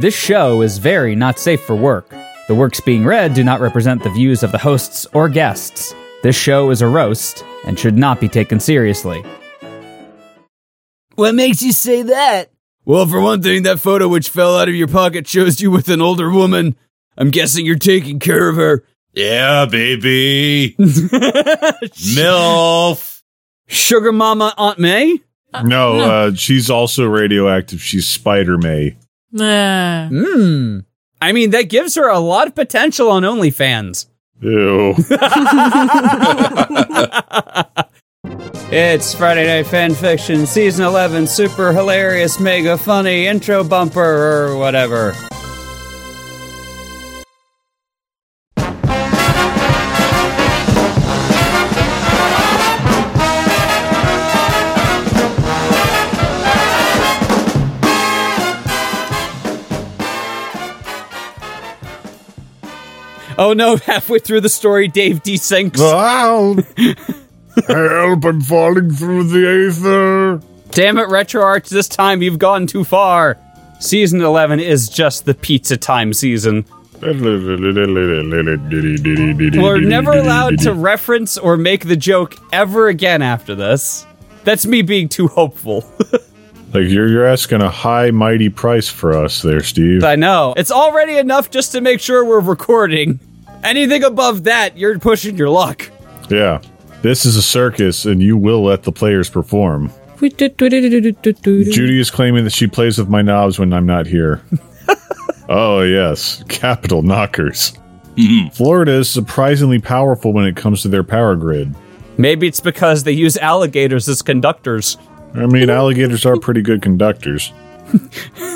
This show is very not safe for work. The works being read do not represent the views of the hosts or guests. This show is a roast and should not be taken seriously. What makes you say that? Well, for one thing, that photo which fell out of your pocket shows you with an older woman. I'm guessing you're taking care of her. Yeah, baby. MILF. Sugar Mama Aunt May? no, Uh, she's also radioactive. She's Spider May. Nah. Hmm. I mean, that gives her a lot of potential on OnlyFans. Ew. It's Friday Night Fan Fiction, Season 11, super hilarious, mega funny intro bumper or whatever. Oh no, halfway through the story, Dave desyncs. Wow. Help, I'm falling through the aether. Damn it, RetroArch, this time you've gone too far. Season 11 is just the pizza time season. We're never allowed to reference or make the joke ever again after this. That's me being too hopeful. Like you're you're asking a high mighty price for us there, Steve. I know. It's already enough just to make sure we're recording. Anything above that, you're pushing your luck. Yeah. This is a circus and you will let the players perform. Judy is claiming that she plays with my knobs when I'm not here. oh yes, capital knockers. Mm-hmm. Florida is surprisingly powerful when it comes to their power grid. Maybe it's because they use alligators as conductors. I mean, alligators are pretty good conductors.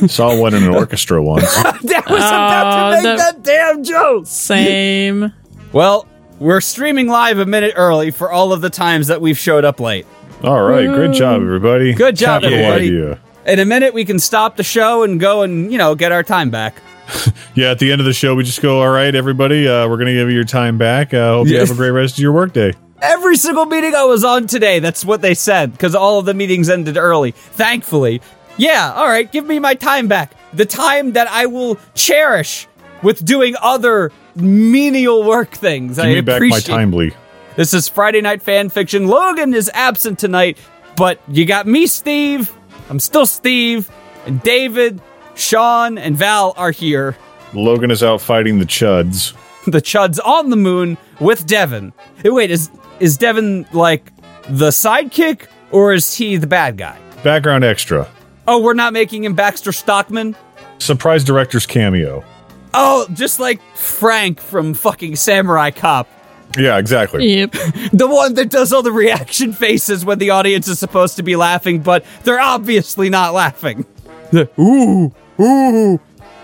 Saw one in an orchestra once. that was about to Oh, make the- that damn joke. Same. Well, we're streaming live a minute early for all of the times that we've showed up late. All right, great job, everybody. Good job, Capital everybody. idea. In a minute, we can stop the show and go and, you know, get our time back. Yeah, at the end of the show, we just go, all right, everybody, uh, we're going to give you your time back. Uh, hope you have a great rest of your workday. Every single meeting I was on today, that's what they said, because all of the meetings ended early. Thankfully. Yeah, all right, give me my time back. The time that I will cherish with doing other menial work things. Give I me back my timely. This is Friday Night Fan Fiction. Logan is absent tonight, but you got me, Steve. I'm still Steve. And David, Sean, and Val are here. Logan is out fighting the chuds. The Chuds on the moon with Devin. Hey, wait, is is Devin like the sidekick or is he the bad guy? Background extra. Oh, we're not making him Baxter Stockman? Surprise director's cameo. Oh, just like Frank from fucking Samurai Cop. Yeah, exactly. Yep. The one that does all the reaction faces when the audience is supposed to be laughing, but they're obviously not laughing. The, ooh, ooh.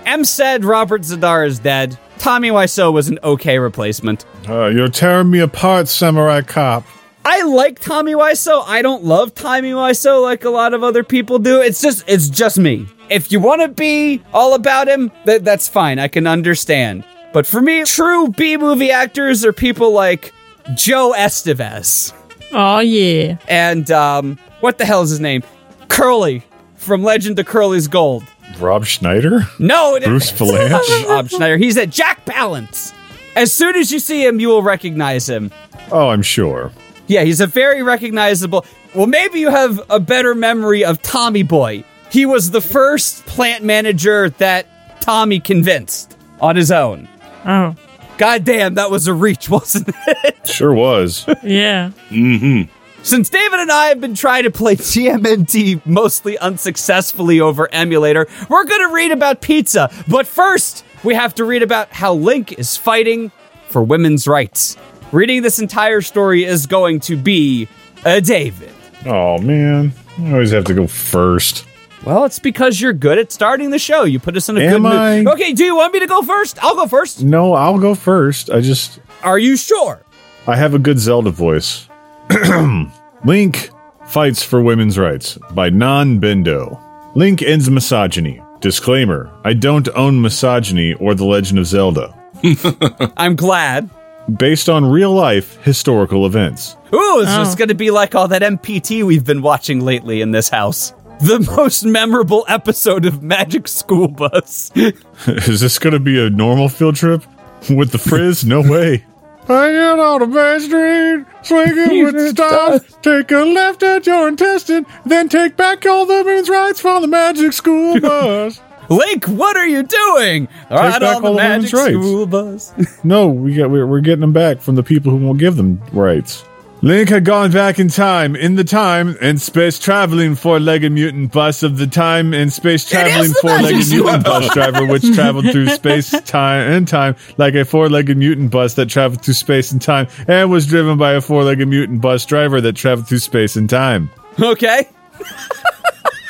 M said Robert Z'Dar is dead. Tommy Wiseau was an okay replacement. Uh, you're tearing me apart, Samurai Cop. I like Tommy Wiseau. I don't love Tommy Wiseau like a lot of other people do. It's just it's just me. If you want to be all about him, that that's fine. I can understand. But for me, true B movie actors are people like Joe Estevez Oh yeah. and um, what the hell is his name? Curly from Legend of Curly's Gold. Rob Schneider? No, it Bruce it's Valanche? Rob Schneider. He's at Jack Palance. As soon as you see him, you will recognize him. Oh, I'm sure. Yeah, he's a very recognizable. Well, maybe you have a better memory of Tommy Boy. He was the first plant manager that Tommy convinced on his own. Oh. God damn, that was a reach, wasn't it? Sure was. Yeah. Mm hmm. Since David and I have been trying to play TMNT mostly unsuccessfully over emulator, we're going to read about pizza. But first, we have to read about how Link is fighting for women's rights. Reading this entire story is going to be a David. oh, man. I always have to go first. Well, it's because you're good at starting the show. You put us in a Am good mood. I? Okay, do you want me to go first? I'll go first. No, I'll go first. I just. Are you sure? I have a good Zelda voice. Link fights for women's rights by Non Bendo. Link ends misogyny. Disclaimer I don't own misogyny or The Legend of Zelda. I'm glad. Based on real life historical events. Ooh, it's Oh. just going to be like all that MPT we've been watching lately in this house. the most memorable episode of Magic School Bus. Is this going to be a normal field trip with the frizz? No way. I get on the main street, swinging with style. Take a left at your intestine, then take back all the moon's rights from the magic school bus. Link, what are you doing? Ride back on the all the rights. School Bus. no, we got we're, we're getting them back from the people who won't give them rights. Link had gone back in time, in the time and space traveling four-legged mutant bus of the time and space traveling the four-legged mutant bus driver, which traveled through space, time, and time like a four-legged mutant bus that traveled through space and time, and was driven by a four-legged mutant bus driver that traveled through space and time. okay.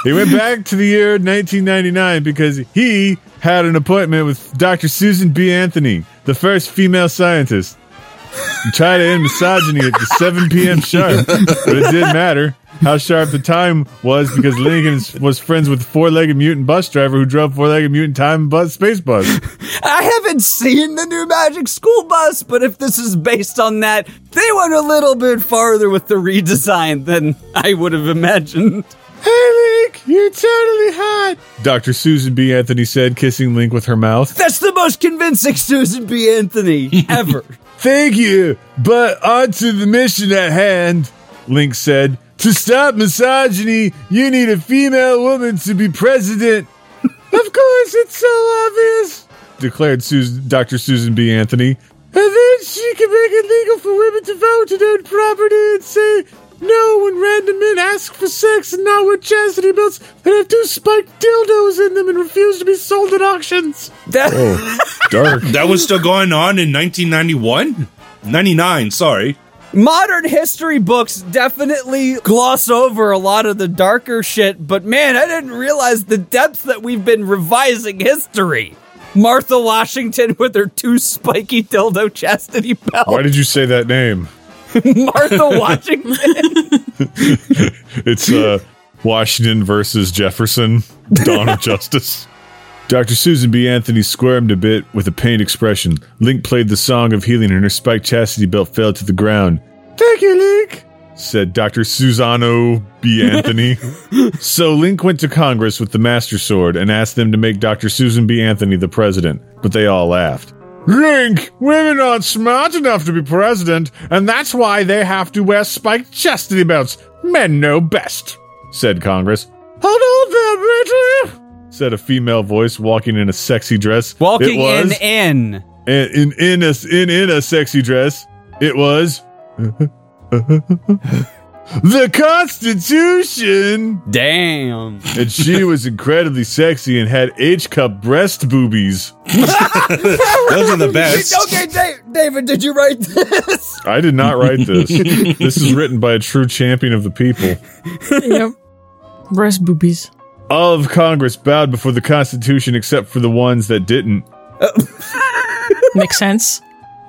He went back to the year 1999 because he had an appointment with Dr. Susan B. Anthony, the first female scientist. He tried to end misogyny at the 7 p.m. sharp, but it didn't matter how sharp the time was because Lincoln was friends with the four-legged mutant bus driver who drove four-legged mutant time bus space bus. I haven't seen the new Magic School Bus, but if this is based on that, they went a little bit farther with the redesign than I would have imagined. Hey, Link, you're totally hot. Dr. Susan B. Anthony said, kissing Link with her mouth. That's the most convincing Susan B. Anthony ever. Thank you, but on to the mission at hand, Link said. To stop misogyny, you need a female woman to be president. of course, it's so obvious, declared Susan, Dr. Susan B. Anthony. And then she can make it legal for women to vote and own property and say no when random men ask for sex and not wear chastity belts that have two spiked dildos in them and refuse to be sold at auctions. That, oh, Dark. That was still going on in 1991? 99, sorry. modern history books definitely gloss over a lot of the darker shit, but man, I didn't realize the depth that we've been revising history. Martha Washington with her two spiky dildo chastity belts. Why did you say that name? Martha Washington. It's uh, Washington versus Jefferson, Dawn of Justice. Dr. Susan B. Anthony squirmed a bit with a pained expression. Link played the song of healing and her spiked chastity belt fell to the ground. Thank you, Link, said Dr. Susano B. Anthony. so Link went to Congress with the Master Sword and asked them to make Dr. Susan B. Anthony the president, but they all laughed. Link, women aren't smart enough to be president, and that's why they have to wear spiked chastity belts. Men know best, said Congress. Hold on there, Bridget, said a female voice walking in a sexy dress. Walking it was, in in. in in in a in in a sexy dress. It was the Constitution, Damn. and she was incredibly sexy and had H cup breast boobies. Those are the best. Okay, Da- David, did you write this? I did not write this. this is written by a true champion of the people. yep. Breast boobies. All of Congress bowed before the Constitution except for the ones that didn't. Makes sense.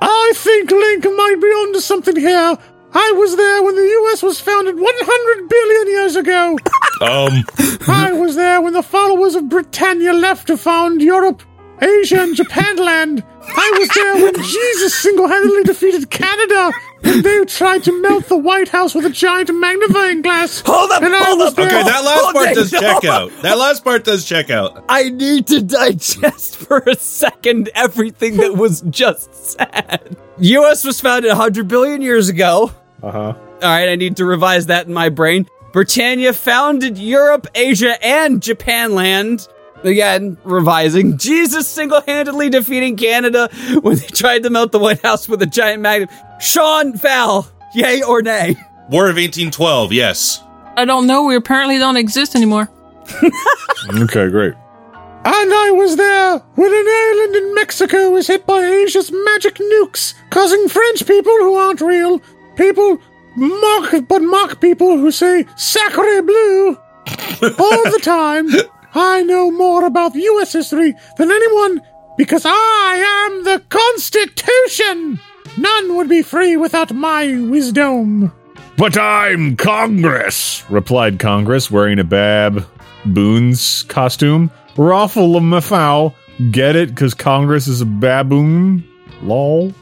I think Link might be onto something here. I was there when the U.S. was founded 100 billion years ago. Um, I was there when the followers of Britannia left to found Europe, Asia, and Japanland. I was there when Jesus single handedly defeated Canada when they tried to melt the White House with a giant magnifying glass. Hold up, And I hold up. there- okay, that last Hold part it, does no. check out. That last part does check out. I need to digest for a second everything that was just said. US was founded 100 billion years ago. Uh huh. All right, I need to revise that in my brain. Britannia founded Europe, Asia, and Japan land. Again, revising. Jesus single handedly defeating Canada when they tried to melt the White House with a giant magnet. Sean Val, yay or nay? War of 1812, yes. I don't know. We apparently don't exist anymore. Okay, great. And I was there when an island in Mexico was hit by Asia's magic nukes, causing French people who aren't real people mock, but mock people who say "sacre bleu" all the time. I know more about U.S. history than anyone because I am the Constitution. None would be free without my wisdom. But I'm Congress, replied Congress, wearing a Bab Boon's costume. Raffle of Mafow. Get it? Because Congress is a baboon? Lol.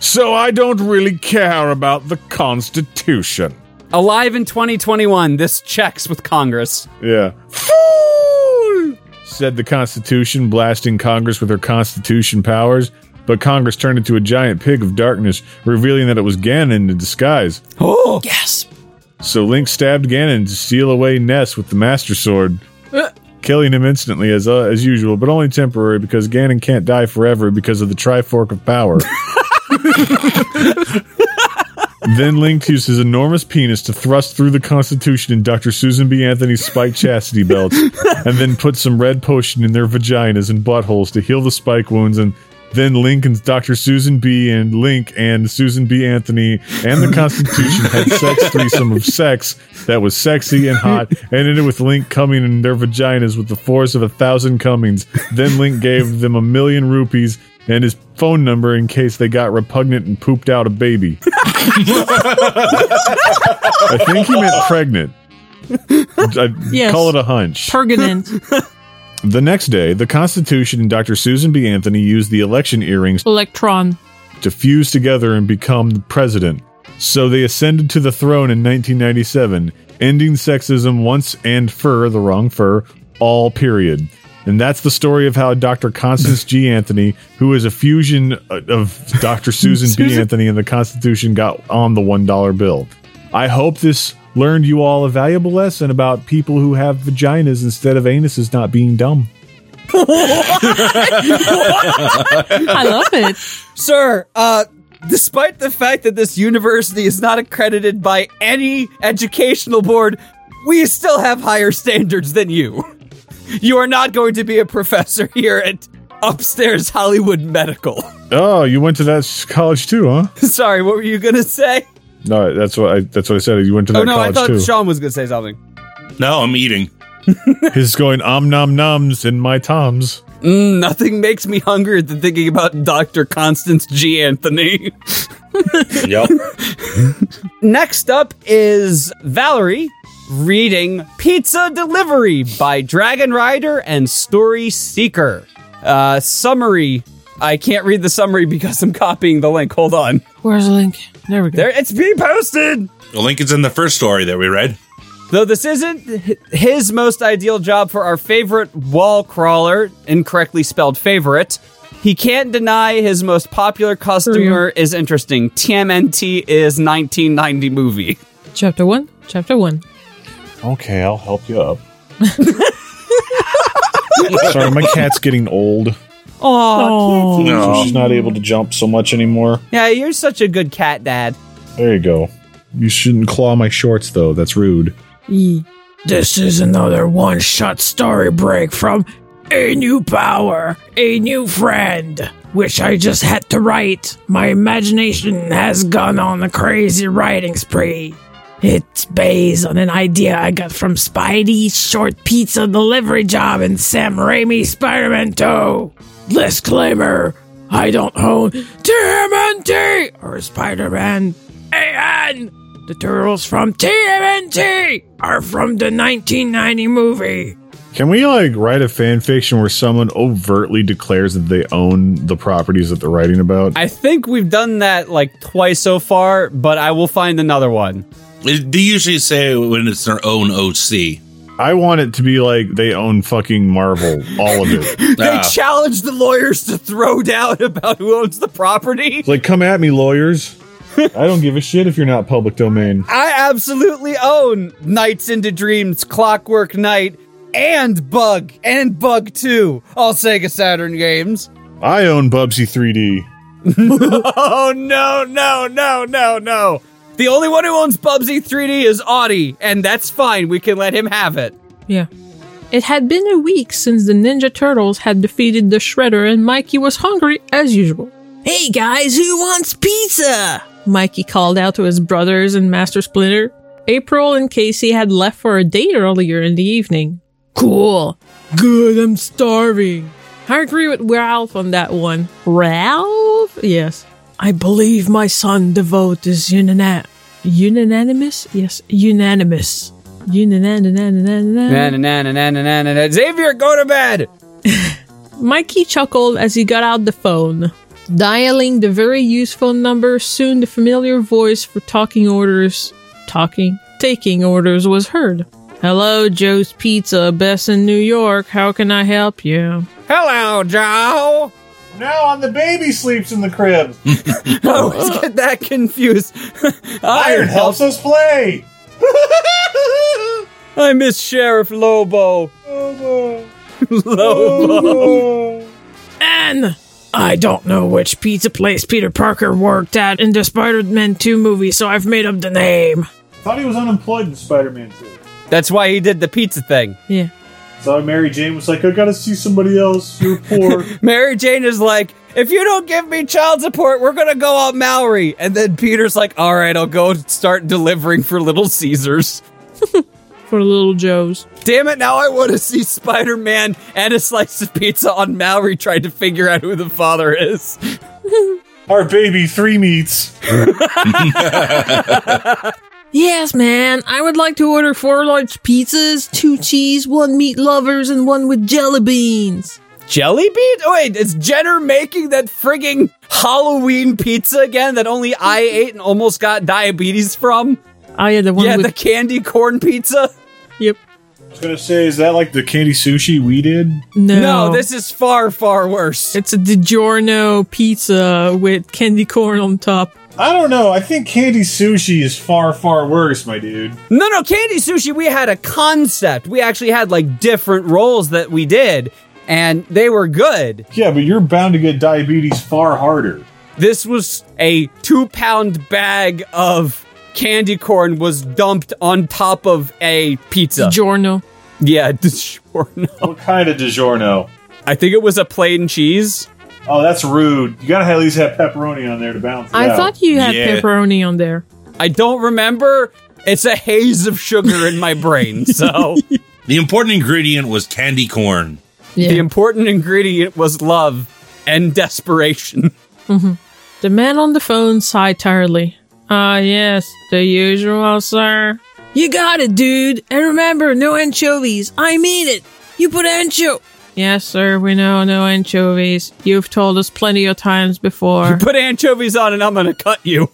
So I don't really care about the Constitution. Alive in 2021. This checks with Congress. Yeah. Fool! Said the Constitution, blasting Congress with her Constitution powers. But Congress turned into a giant pig of darkness, revealing that it was Ganon in disguise. Oh, Yes. So Link stabbed Ganon to steal away Ness with the Master Sword, Uh, killing him instantly as uh, as usual, but only temporary because Ganon can't die forever because of the Trifork of Power. then Link used his enormous penis to thrust through the Constitution in Dr. Susan B. Anthony's spike chastity belts, and then put some red potion in their vaginas and buttholes to heal the spike wounds and then Link and Dr. Susan B. and Link and Susan B. Anthony and the Constitution had sex threesome of sex that was sexy and hot, and ended with Link coming in their vaginas with the force of a thousand comings. Then Link gave them a million rupees and his phone number in case they got repugnant and pooped out a baby. I think he meant pregnant. I Yes. call it a hunch. Permanent. The next day, the Constitution and Dr. Susan B. Anthony used the election earrings Electron. to fuse together and become the president. So they ascended to the throne in 1997, ending sexism once and for the wrong for all period. And that's the story of how Dr. Constance G. Anthony, who is a fusion of Dr. Susan B. Anthony and the Constitution, got on the $1 bill. I hope this learned you all a valuable lesson about people who have vaginas instead of anuses not being dumb. I love it. Sir, uh, despite the fact that this university is not accredited by any educational board, we still have higher standards than you. You are not going to be a professor here at upstairs Hollywood Medical. Oh, you went to that college too, huh? Sorry, what were you gonna say? No, that's what I that's what I said. You went to that Oh no, I thought too. Sean was gonna say something. No, I'm eating. He's going om nom noms in my toms. Mm, nothing makes me hungrier than thinking about Dr. Constance G. Anthony. Yep. Next up is Valerie reading Pizza Delivery by Dragon Rider and Story Seeker. Uh, summary. I can't read the summary because I'm copying the link. Hold on. Where's the link? There we go. There, it's being posted. the link is in the first story that we read. Though this isn't his most ideal job for our favorite wall crawler, incorrectly spelled favorite, he can't deny his most popular customer is interesting. TMNT is 1990 movie. Chapter one. Chapter one. Okay, I'll help you up. Sorry, my cat's getting old. Oh. So she's not able to jump so much anymore. yeah, you're such a good cat dad. There you go. You shouldn't claw my shorts though. That's rude. E. This is another one shot story break from A New Power, A New Friend, which I just had to write. My imagination has gone on a crazy writing spree. It's based on an idea I got from Spidey's short pizza delivery job in Sam Raimi's Spider Man 2. Disclaimer I don't own TMNT or Spider Man AN. The turtles from TMNT are from the 1990 movie. Can we like write a fan fiction where someone overtly declares that they own the properties that they're writing about? I think we've done that like twice so far, but I will find another one. They they usually say when it's their own OC. I want it to be like they own fucking Marvel, all of it. They Ah. challenge the lawyers to throw down about who owns the property. like, come at me, lawyers. I don't give a shit if you're not public domain. I absolutely own Nights into Dreams, Clockwork Knight, and Bug, and Bug 2, all Sega Saturn games. I own Bubsy 3D. Oh no, no, no, no, no. The only one who owns Bubsy 3D is Audie, and that's fine. We can let him have it. Yeah. It had been a week since the Ninja Turtles had defeated the Shredder, and Mikey was hungry as usual. Hey guys, who wants pizza? Mikey called out to his brothers and Master Splinter. April and Casey had left for a date earlier in the evening. Cool. Good, I'm starving. I agree with Ralph on that one. Ralph? Yes. I believe my son Devote is unanimous. Unanimous? Yes, unanimous. Unanimous. Na na na na na na na na. Xavier, go to bed. Mikey chuckled as he got out the phone. Dialing the very useful number, soon the familiar voice for talking orders. Talking? taking orders was heard. Hello, Joe's Pizza, best in New York. How can I help you? Hello, Joe. Now on the baby sleeps in the crib. I always get that confused. Iron helps us play. I miss Sheriff Lobo. Lobo. Lobo. And I don't know which pizza place Peter Parker worked at in the Spider-Man 2 movie, so I've made up the name. Thought he was unemployed in Spider-Man 2. That's why he did the pizza thing. Yeah. So Mary Jane was like, I gotta see somebody else. You're poor. Mary Jane is like, if you don't give me child support, we're gonna go out Mallory. And then Peter's like, all right, I'll go start delivering for Little Caesars. For little Joe's. Damn it, now I want to see Spider Man and a slice of pizza on Mallory trying to figure out who the father is. Our baby three meats. Yes, man. I would like to order four large pizzas, two cheese, one meat lovers, and one with jelly beans. Jelly beans? Oh, wait, is Jenner making that frigging Halloween pizza again that only I ate and almost got diabetes from? Oh yeah, the one Yeah, with the candy corn pizza? yep. I was gonna say, is that like the candy sushi we did? No, No, this is far, far worse. it's a DiGiorno pizza with candy corn on top. I don't know. I think candy sushi is far, far worse, my dude. No, no, candy sushi, we had a concept. We actually had like different rolls that we did, and they were good. Yeah, but you're bound to get diabetes far harder. This was a two pound bag of candy corn was dumped on top of a pizza. DiGiorno. yeah, sure. No. What kind of DiGiorno? I think it was a plain cheese. Oh, that's rude. You gotta at least have pepperoni on there to balance it I out. thought you had Yeah. pepperoni on there. I don't remember. It's a haze of sugar in my brain. So The important ingredient was candy corn. Yeah. the important ingredient was love and desperation. The man on the phone sighed tiredly. Ah, yes, the usual, sir. You got it, dude. And remember, no anchovies. I mean it. You put ancho. Yes, sir, we know no anchovies. You've told us plenty of times before. You Put anchovies on and I'm gonna cut you.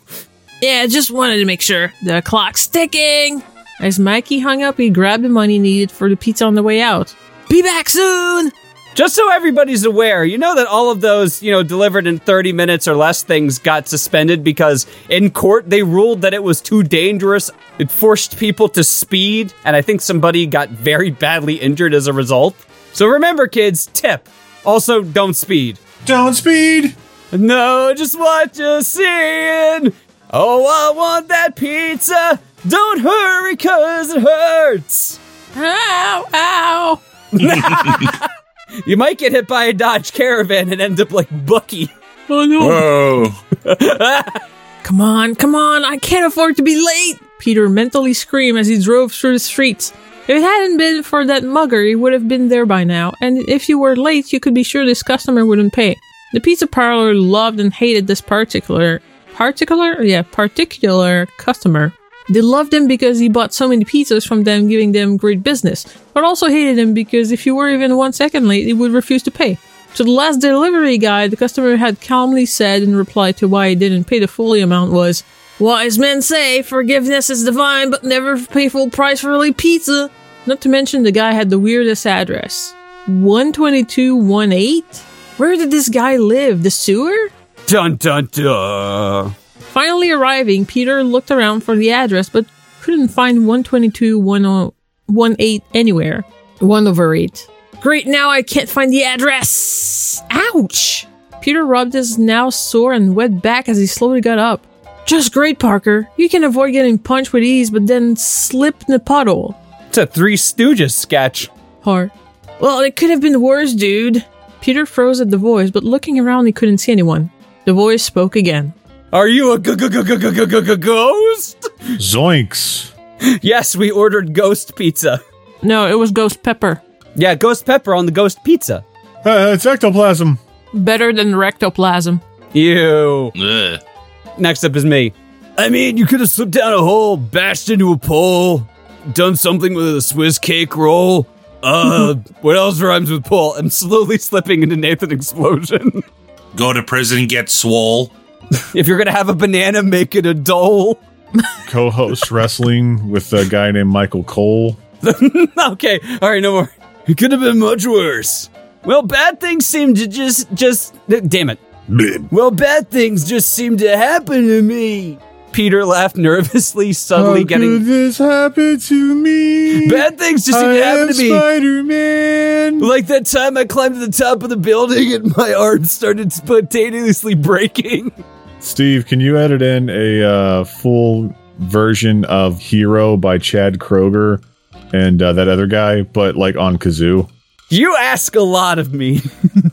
yeah, just wanted to make sure. The clock's ticking. As Mikey hung up, he grabbed the money needed for the pizza on the way out. Be back soon! Just so everybody's aware, you know that all of those, you know, delivered in 30 minutes or less things got suspended because in court they ruled that it was too dangerous. It forced people to speed, and I think somebody got very badly injured as a result. So remember, kids, tip. Also, don't speed. Don't speed. No, just what you're seeing. Oh, I want that pizza. Don't hurry, cause it hurts. Ow, ow! You might get hit by a Dodge Caravan and end up like Bucky. Oh no. Whoa. Come on, come on, I can't afford to be late! Peter mentally screamed as he drove through the streets. If it hadn't been for that mugger, he would have been there by now, and if you were late, you could be sure this customer wouldn't pay. The pizza parlor loved and hated this particular, particular? Yeah, particular customer. They loved him because he bought so many pizzas from them, giving them great business, but also hated him because if you were even one second late, he would refuse to pay. To the last delivery guy, the customer had calmly said in reply to why he didn't pay the full amount was, Wise men say forgiveness is divine, but never pay full price for a pizza. Not to mention the guy had the weirdest address. 12218? Where did this guy live? The sewer? Dun dun dun. Finally arriving, Peter looked around for the address but couldn't find 12218 anywhere. 1 over 8. Great, now I can't find the address! Ouch! Peter rubbed his now sore and wet back as he slowly got up. Just great, Parker. You can avoid getting punched with ease, but then slip in a puddle. It's a Three Stooges sketch. Hard. Well, it could have been worse, dude. Peter froze at the voice, but looking around, he couldn't see anyone. The voice spoke again. Are you a g- g- g- g- g- g- g- ghost? Zoinks. Yes, we ordered ghost pizza. No, it was Ghost Pepper. Yeah, ghost pepper on the ghost pizza. Uh, it's ectoplasm. Better than rectoplasm. Ew. Ugh. Next up is me. I mean, you could have slipped down a hole, bashed into a pole, done something with a Swiss cake roll. Uh, what else rhymes with pole? I'm slowly slipping into Nathan Explosion. Go to prison, get swole. if you're gonna have a banana, make it a dole. co-host wrestling with a guy named Michael Cole. okay, all right, no more. It could have been much worse. Well, bad things seem to just, just, damn it. Well, bad things just seem to happen to me. Peter laughed nervously, suddenly How getting. could this happen to me? Bad things just seem to happen to me. Spider-Man. Like that time I climbed to the top of the building and my arm started spontaneously breaking. Steve, can you edit in a uh, full version of Hero by Chad Kroeger and uh, that other guy, but like on kazoo? You ask a lot of me.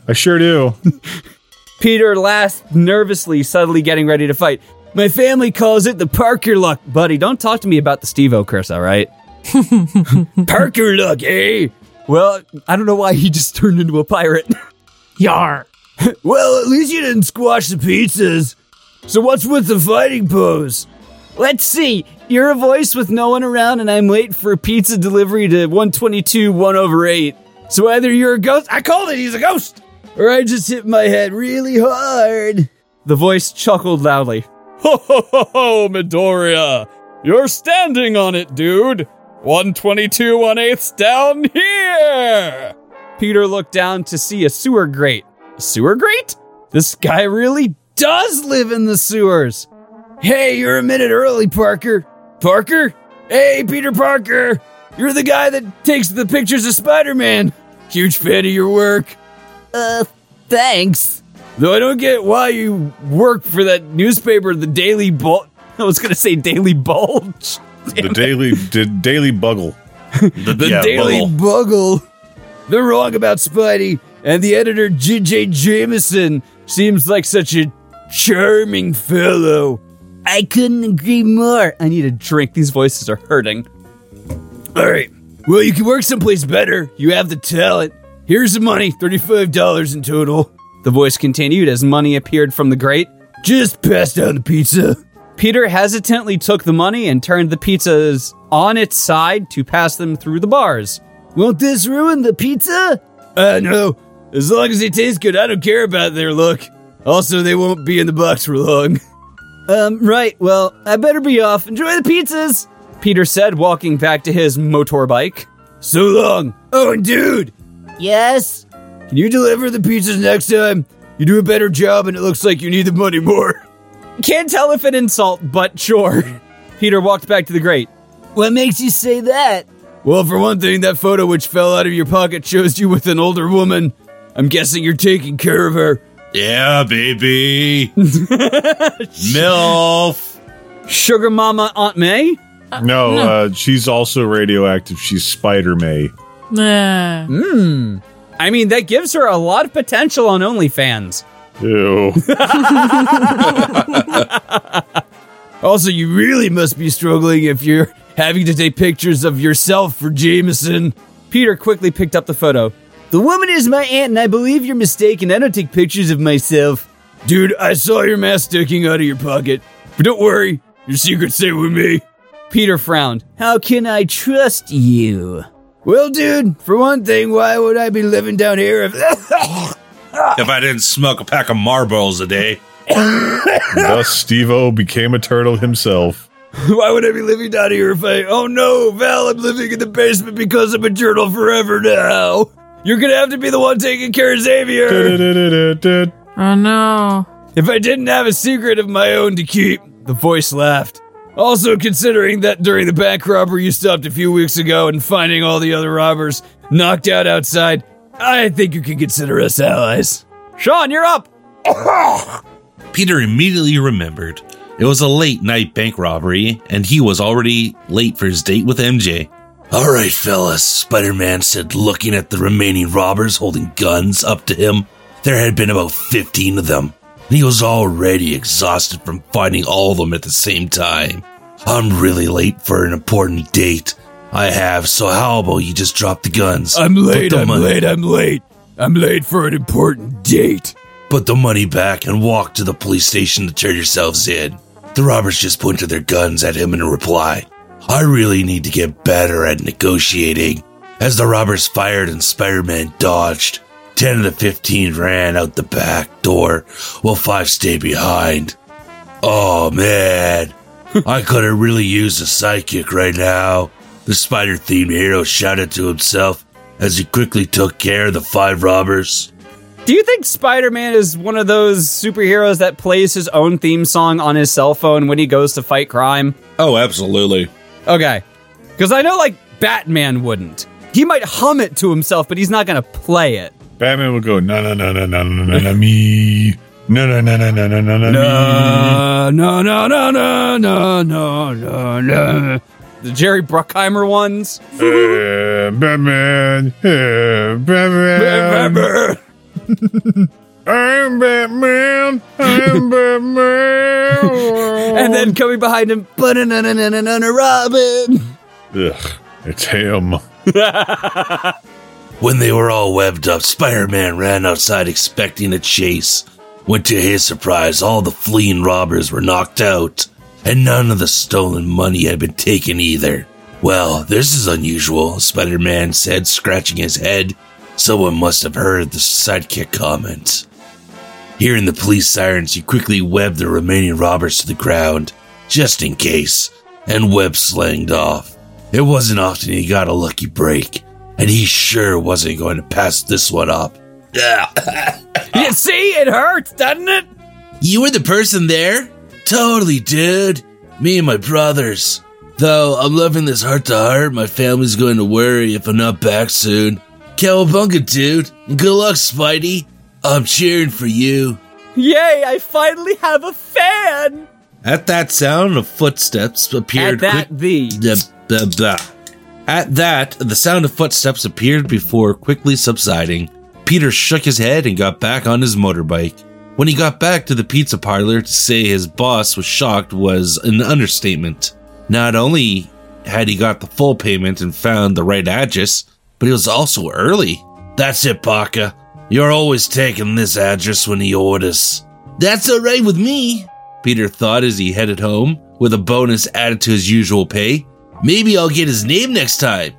I sure do. Peter laughs nervously, suddenly getting ready to fight. My family calls it the Parker luck. Buddy, don't talk to me about the Steve O curse, all right? Parker luck, eh? Well, I don't know why he just turned into a pirate. Yar. Well, at least you didn't squash the pizzas. So what's with the fighting pose? Let's see. You're a voice with no one around, and I'm late for pizza delivery to 122 1 over 8. So either you're a ghost, I called it, he's a ghost, or I just hit my head really hard. The voice chuckled loudly. Ho ho ho ho, Midoriya! You're standing on it, dude! 122 1 8 down here! Peter looked down to see a sewer grate. A sewer grate? This guy really does live in the sewers. Hey, you're a minute early, Parker. Parker? Hey, Peter Parker! You're the guy that takes the pictures of Spider Man. Huge fan of your work. Uh, thanks. Though I don't get why you work for that newspaper, the Daily Bulge. I was gonna say Daily Bulge. the daily the daily buggle. The Yeah, Daily Buggle. Bugle. They're wrong about Spidey, and the editor, J.J. Jameson, seems like such a charming fellow. I couldn't agree more. I need a drink. These voices are hurting. All right. Well, you can work someplace better. You have the talent. Here's the money $35 in total. The voice continued as money appeared from the grate. Just pass down the pizza. Peter hesitantly took the money and turned the pizzas on its side to pass them through the bars. Won't this ruin the pizza? Uh, no. As long as they taste good, I don't care about their look. Also, they won't be in the box for long. Um, right. Well, I better be off. Enjoy the pizzas. Peter said, walking back to his motorbike. So long. Oh, and dude, Yes? can you deliver the pizzas next time? You do a better job and it looks like you need the money more. Can't tell if an insult, but sure. Peter walked back to the grate. What makes you say that? Well, for one thing, that photo which fell out of your pocket shows you with an older woman. I'm guessing you're taking care of her. Yeah, baby. MILF. Sugar Mama Aunt May? No, uh, she's also radioactive. She's Spider May. Nah. Hmm. I mean, that gives her a lot of potential on OnlyFans. Ew. Also, you really must be struggling if you're having to take pictures of yourself for Jameson. Peter quickly picked up the photo. The woman is my aunt, and I believe you're mistaken. I don't take pictures of myself. Dude, I saw your mask sticking out of your pocket. But don't worry, your secret's safe with me. Peter frowned. How can I trust you? Well, dude, for one thing, why would I be living down here if. If I didn't smoke a pack of Marlboros a day. Thus, Steve O became a turtle himself. why would I be living down here if I. Oh no, Val, I'm living in the basement because I'm a turtle forever now. You're gonna have to be the one taking care of Xavier. Oh no. If I didn't have a secret of my own to keep, the voice laughed. Also, considering that during the bank robbery you stopped a few weeks ago and finding all the other robbers knocked out outside, I think you can consider us allies. Sean, you're up! Peter immediately remembered it was a late night bank robbery, and he was already late for his date with MJ. All right, fellas, Spider Man said, looking at the remaining robbers holding guns up to him. There had been about 15 of them, and he was already exhausted from fighting all of them at the same time. I'm really late for an important date. I have, so how about you just drop the guns? I'm late, I'm money- late, I'm late. I'm late for an important date. Put the money back and walk to the police station to turn yourselves in. The robbers just pointed their guns at him in reply. I really need to get better at negotiating. As the robbers fired and Spider Man dodged, 10 of the 15 ran out the back door while 5 stayed behind. Oh man, I could have really used a sidekick right now. The spider themed hero shouted to himself as he quickly took care of the five robbers. Do you think Spider Man is one of those superheroes that plays his own theme song on his cell phone when he goes to fight crime? Oh, absolutely. Okay. Because I know, like, Batman wouldn't. He might hum it to himself, but he's not going to play it. Batman would go, no, no, no, no, no, no, no, me. No, no, no, no, no, no, no, no, me. No, no, no, no, no, no, no, no. The Jerry Bruckheimer ones. Uh, Batman. Uh, Batman. I'm Batman. I'm Batman. and then coming behind him, "Ba-na-na-na-na-na-na, Robin. Ugh, it's him. When they were all webbed up, Spider Man ran outside expecting a chase. When to his surprise, all the fleeing robbers were knocked out, and none of the stolen money had been taken either. Well, this is unusual, Spider Man said, scratching his head. Someone must have heard the sidekick comment. Hearing the police sirens, he quickly webbed the remaining robbers to the ground, just in case, and web slanged off. It wasn't often he got a lucky break, and he sure wasn't going to pass this one up. You see, it hurts, doesn't it? You were the person there? Totally, dude. Me and my brothers. Though I'm loving this heart to heart, my family's going to worry if I'm not back soon. Cowabunga, dude. And good luck, Spidey. I'm cheering for you. Yay, I finally have a fan! At that sound of footsteps appeared. At that, quick- the. Blah, blah, blah. At that, the sound of footsteps appeared before quickly subsiding. Peter shook his head and got back on his motorbike. When he got back to the pizza parlor to say his boss was shocked was an understatement. Not only had he got the full payment and found the right address, but he was also early. That's it, Parker. You're always taking this address when he orders. That's alright with me, Peter thought as he headed home, with a bonus added to his usual pay. Maybe I'll get his name next time.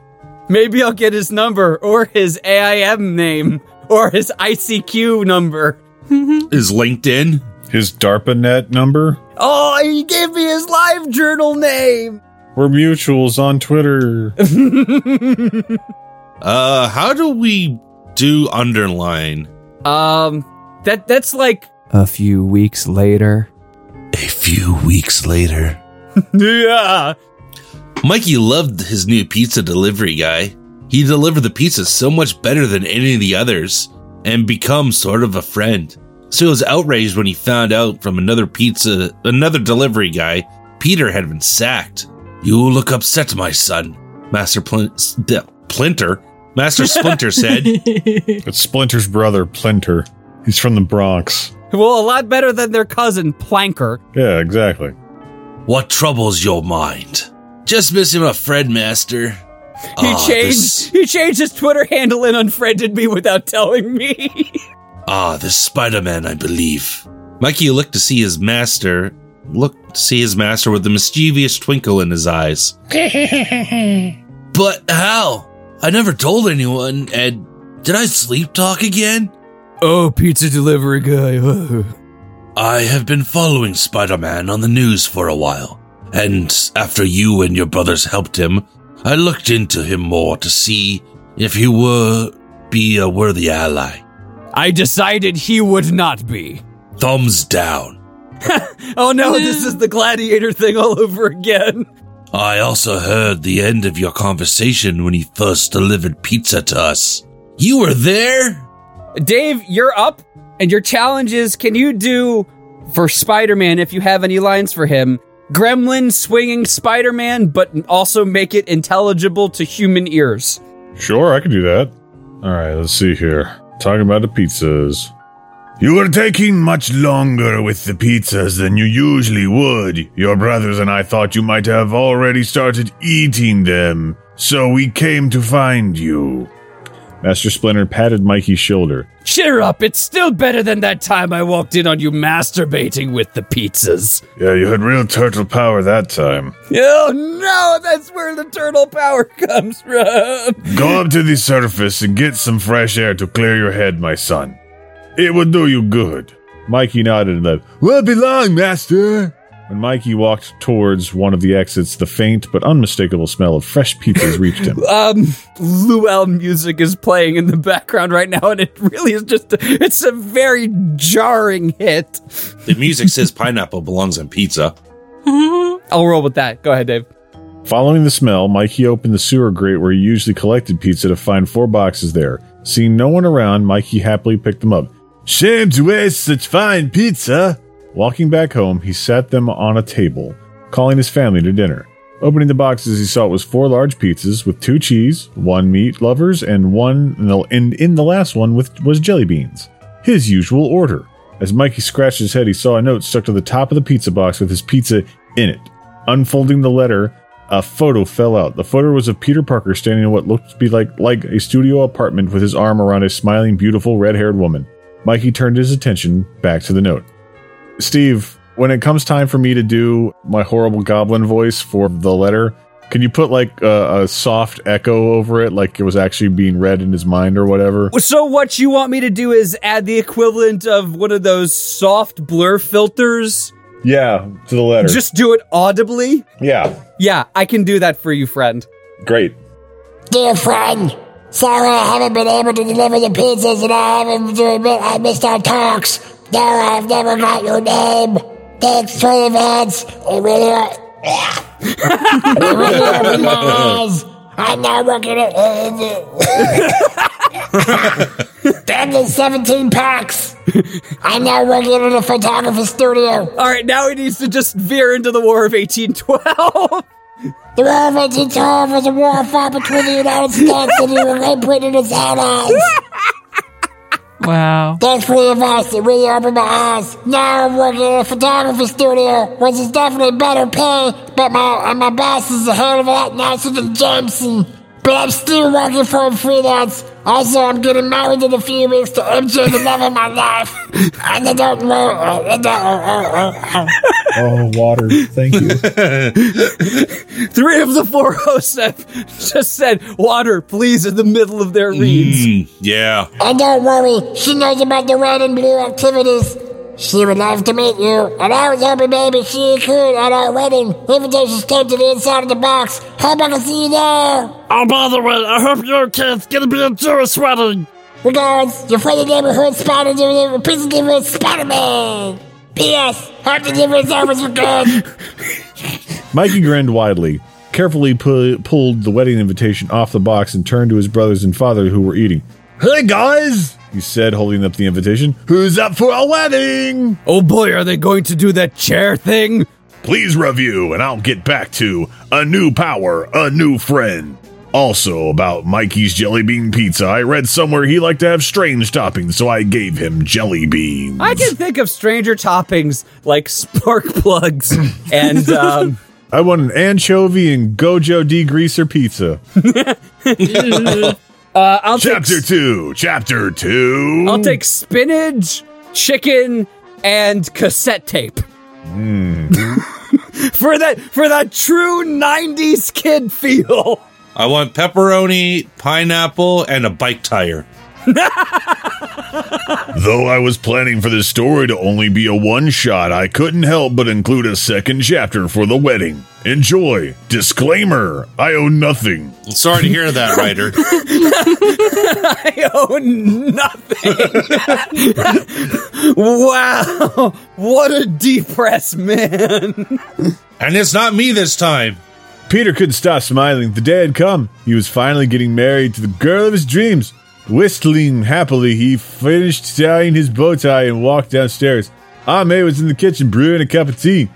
Maybe I'll get his number, or his AIM name, or his ICQ number. his LinkedIn? His DARPA net number? Oh, he gave me his live journal name! We're mutuals on Twitter. Uh, how do we do underline? Um, that that's like a few weeks later. A few weeks later. Yeah. Mikey loved his new pizza delivery guy. He delivered the pizza so much better than any of the others and become sort of a friend. So he was outraged when he found out from another pizza, another delivery guy, Peter had been sacked. You look upset, my son, Master Plin- the- Plinter. Master Splinter said. It's Splinter's brother, Plinter. He's from the Bronx. Well, a lot better than their cousin Planker. Yeah, exactly. What troubles your mind? Just missing a friend, Master. He Ah, changed. this- He changed his Twitter handle and unfriended me without telling me. Ah, the Spider-Man, I believe. Mikey looked to see his master. Looked to see his master with a mischievous twinkle in his eyes. but how? I never told anyone, and did I sleep talk again? Oh, pizza delivery guy. I have been following Spider-Man on the news for a while, and after you and your brothers helped him, I looked into him more to see if he were be a worthy ally. I decided he would not be. Thumbs down. Oh no, this is the gladiator thing all over again. I also heard the end of your conversation when he first delivered pizza to us. You were there? Dave, you're up, and your challenge is can you do for Spider Man, if you have any lines for him, gremlin swinging Spider Man, but also make it intelligible to human ears? Sure, I can do that. All right, let's see here. Talking about the pizzas. You were taking much longer with the pizzas than you usually would. Your brothers and I thought you might have already started eating them, so we came to find you. Master Splinter patted Mikey's shoulder. Cheer up, it's still better than that time I walked in on you masturbating with the pizzas. Yeah, you had real turtle power that time. Oh no, that's where the turtle power comes from. Go up to the surface and get some fresh air to clear your head, my son. It would do you good. Mikey nodded and left. Won't be long, master. When Mikey walked towards one of the exits, the faint but unmistakable smell of fresh pizzas reached him. Um, Luell music is playing in the background right now, and it really is just, it's a very jarring hit. The music says pineapple belongs on pizza. I'll roll with that. Go ahead, Dave. Following the smell, Mikey opened the sewer grate where he usually collected pizza to find four boxes there. Seeing no one around, Mikey happily picked them up. Shame to waste such fine pizza. Walking back home, he sat them on a table, calling his family to dinner. Opening the boxes, he saw it was four large pizzas with two cheese, one meat lovers, and one, and in the last one with, was jelly beans. His usual order. As Mikey scratched his head, he saw a note stuck to the top of the pizza box with his pizza in it. Unfolding the letter, a photo fell out. The photo was of Peter Parker standing in what looked to be like, like a studio apartment with his arm around a smiling, beautiful, red haired woman. Mikey turned his attention back to the note. Steve, when it comes time for me to do my horrible goblin voice for the letter, can you put like a, a, soft echo over it, like it was actually being read in his mind or whatever? So, what you want me to do is add the equivalent of one of those soft blur filters? Yeah, to the letter. Just do it audibly? Yeah. Yeah, I can do that for you, friend. Great. Dear friend, sorry I haven't been able to deliver the pizzas and I haven't I missed our talks. No, I've never got your name. Thanks for the events. It really, it really opened my eyes. I'm now working at Damn the 17 packs. I'm now working in a photography studio. All right, now he needs to just veer into the War of 1812. The War of 1812 was a war fought between the United States and the Great Britain and its allies. Wow. Thanks for the advice. It really opened my eyes. Now I'm working in a photography studio, which is definitely better pay, but my my boss is a hell of a lot nicer than Jameson. But I'm still working for a freelance. Also, I'm getting married in a few weeks to MJ, the love of my life. And I don't know. Uh, uh, uh, oh, water. Thank you. Three of the four hosts have just said, water, please, in the middle of their reads. Mm, yeah. And don't worry, she knows about the red and blue activities. She would love to meet you, and I was hoping maybe she could at our wedding. Invitations came to the inside of the box. Hope I can see you there. Oh, by the way, I hope your kid's gonna be a Jewish wedding. Regards, your friendly neighborhood Spider Dude, representative of Spider-Man. P.S. Hope the difference offers were good. Mikey grinned widely, carefully pu- pulled the wedding invitation off the box, and turned to his brothers and father who were eating. Hey guys, he said, holding up the invitation. Who's up for a wedding? Oh boy, are they going to do that chair thing? Please review, and I'll get back to a new power, a new friend. Also, about Mikey's jelly bean pizza, I read somewhere he liked to have strange toppings, so I gave him jelly beans. I can think of stranger toppings like spark plugs and um, I want an anchovy and Gojo degreaser pizza. uh, I'll Chapter take two. Chapter two. I'll take spinach, chicken, and cassette tape. for that for that true '90s kid feel. I want pepperoni, pineapple, and a bike tire. Though I was planning for this story to only be a one shot, I couldn't help but include a second chapter for the wedding. Enjoy. Disclaimer I owe nothing. Sorry to hear that, writer. I owe nothing. wow, what a depressed man. and it's not me this time. Peter couldn't stop smiling. The day had come. He was finally getting married to the girl of his dreams. Whistling happily, he finished tying his bow tie and walked downstairs. Aunt May was in the kitchen brewing a cup of tea.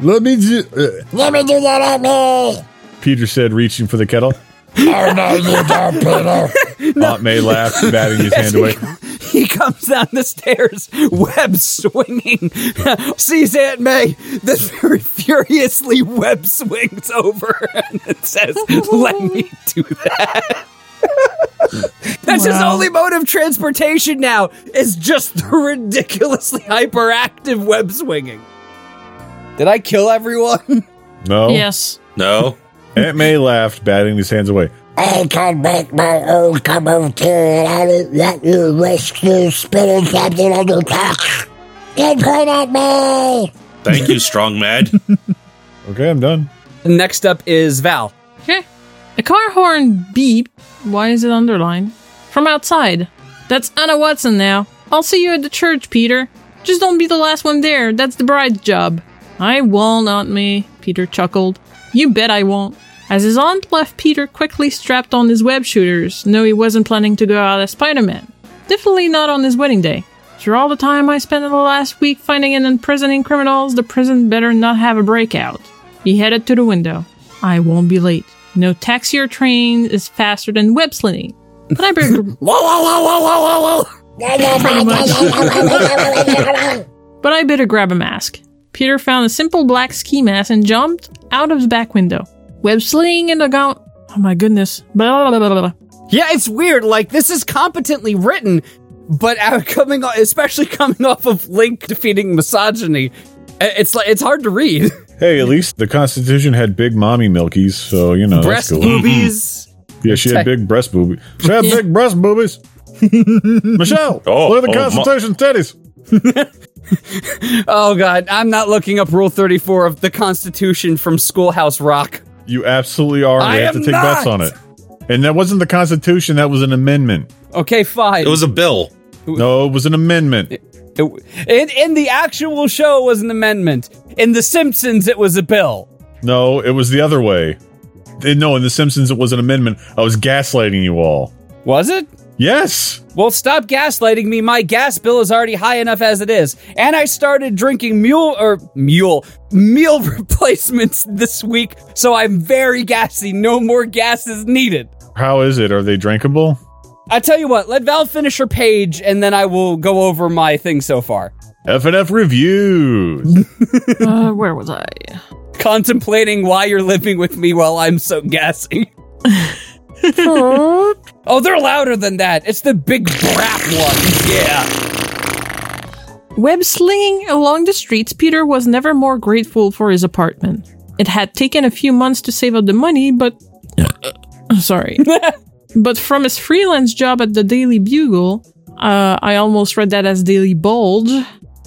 Let me do. Uh, Let me do that Aunt May. Peter said, reaching for the kettle. Oh, no, you don't, Peter. Aunt May laughed, batting his hand away. He comes down the stairs, web swinging, sees Aunt May, then very furiously web swings over and says, Let me do that. That's his only mode of transportation now, is just the ridiculously hyperactive web swinging. Did I kill everyone? No. Yes. No. Aunt May laughed, batting his hands away. I can make my own cup of tea and I don't let you rescue spinning captain on your talk. Good point Aunt May. Thank you, Strong Mad. Okay, I'm done. Next up is Val. Okay. A car horn beep. Why is it underlined? From outside. That's Anna Watson now. I'll see you at the church, Peter. Just don't be the last one there. That's the bride's job. I won't, Aunt May, Peter chuckled. You bet I won't. As his aunt left, Peter quickly strapped on his web shooters. No, he wasn't planning to go out as Spider Man. Definitely not on his wedding day. After all the time I spent in the last week finding and imprisoning criminals, the prison better not have a breakout. He headed to the window. I won't be late. No taxi or train is faster than web slinging. But I better, but I better grab a mask. Peter found a simple black ski mask and jumped out of the back window. Web slinging in the gown. Oh my goodness. Blah, blah, blah, blah, blah. Yeah, it's weird. Like this is competently written, but out coming, o- especially coming off of Link defeating misogyny, i- it's like it's hard to read. Hey, at least the Constitution had big mommy milkies, so you know Breast that's cool. boobies. Mm-hmm. Yeah, she had big breast boobies. She had big breast boobies. Michelle, Oh, look at the oh, ma- Constitution's titties. Oh god, I'm not looking up Rule 34 of the Constitution from Schoolhouse Rock. You absolutely are. I We have to am take bets on it. And that wasn't the Constitution. That was an amendment. Okay, fine. It was a bill. No, it was an amendment. It- in, in the actual show, it was an amendment. In The Simpsons, it was a bill. No, it was the other way. Eh, No, in The Simpsons, it was an amendment. I was gaslighting you all. Was it? Yes. Well, stop gaslighting me. My gas bill is already high enough as it is. And I started drinking mule or mule meal replacements this week, so I'm very gassy. No more gas is needed. How is it? Are they drinkable? I tell you what, let Val finish her page and then I will go over my thing so far. F and F reviews. Uh, where was I? Contemplating why you're living with me while I'm so gassy. oh, they're louder than that. It's the big brat ones. Yeah. Web slinging along the streets, Peter was never more grateful for his apartment. It had taken a few months to save up the money, but. Sorry. but from his freelance job at the Daily Bugle, uh, I almost read that as Daily Bulge,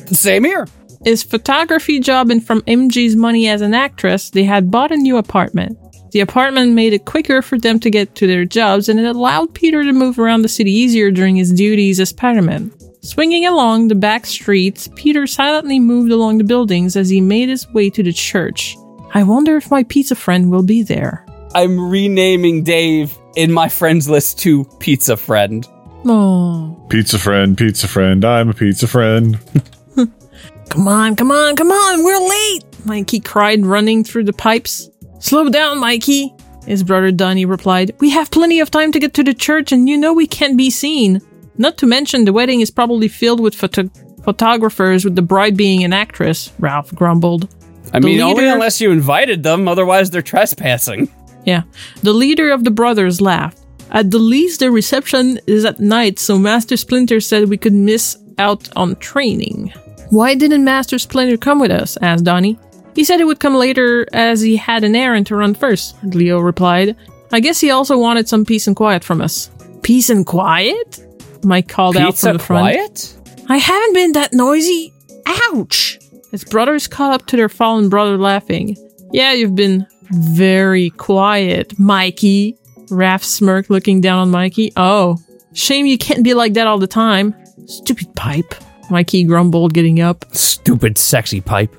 Same here. his photography job, and from MG's money as an actress, they had bought a new apartment. The apartment made it quicker for them to get to their jobs, and it allowed Peter to move around the city easier during his duties as Spider-Man. Swinging along the back streets, Peter silently moved along the buildings as he made his way to the church. I wonder if my pizza friend will be there. I'm renaming Dave in my friends list to Pizza Friend. Oh, pizza friend, pizza friend. I'm a pizza friend. come on, come on, come on, we're late! Mikey cried, running through the pipes. Slow down, Mikey, his brother Donnie replied. We have plenty of time to get to the church, and you know we can't be seen. Not to mention, the wedding is probably filled with photo- photographers, with the bride being an actress, Ralph grumbled. I The mean, only unless you invited them, otherwise they're trespassing. Yeah. The leader of the brothers laughed. At the least, the reception is at night, so Master Splinter said we could miss out on training. Why didn't Master Splinter come with us? asked Donnie. He said he would come later as he had an errand to run first, Leo replied. I guess he also wanted some peace and quiet from us. Peace and quiet? Mike called out from the front. quiet? I haven't been that noisy. Ouch! His brothers caught up to their fallen brother, laughing. Yeah, you've been very quiet, Mikey. Raph smirked, looking down on Mikey. Oh, shame you can't be like that all the time. Stupid pipe. Mikey grumbled, getting up. Stupid sexy pipe.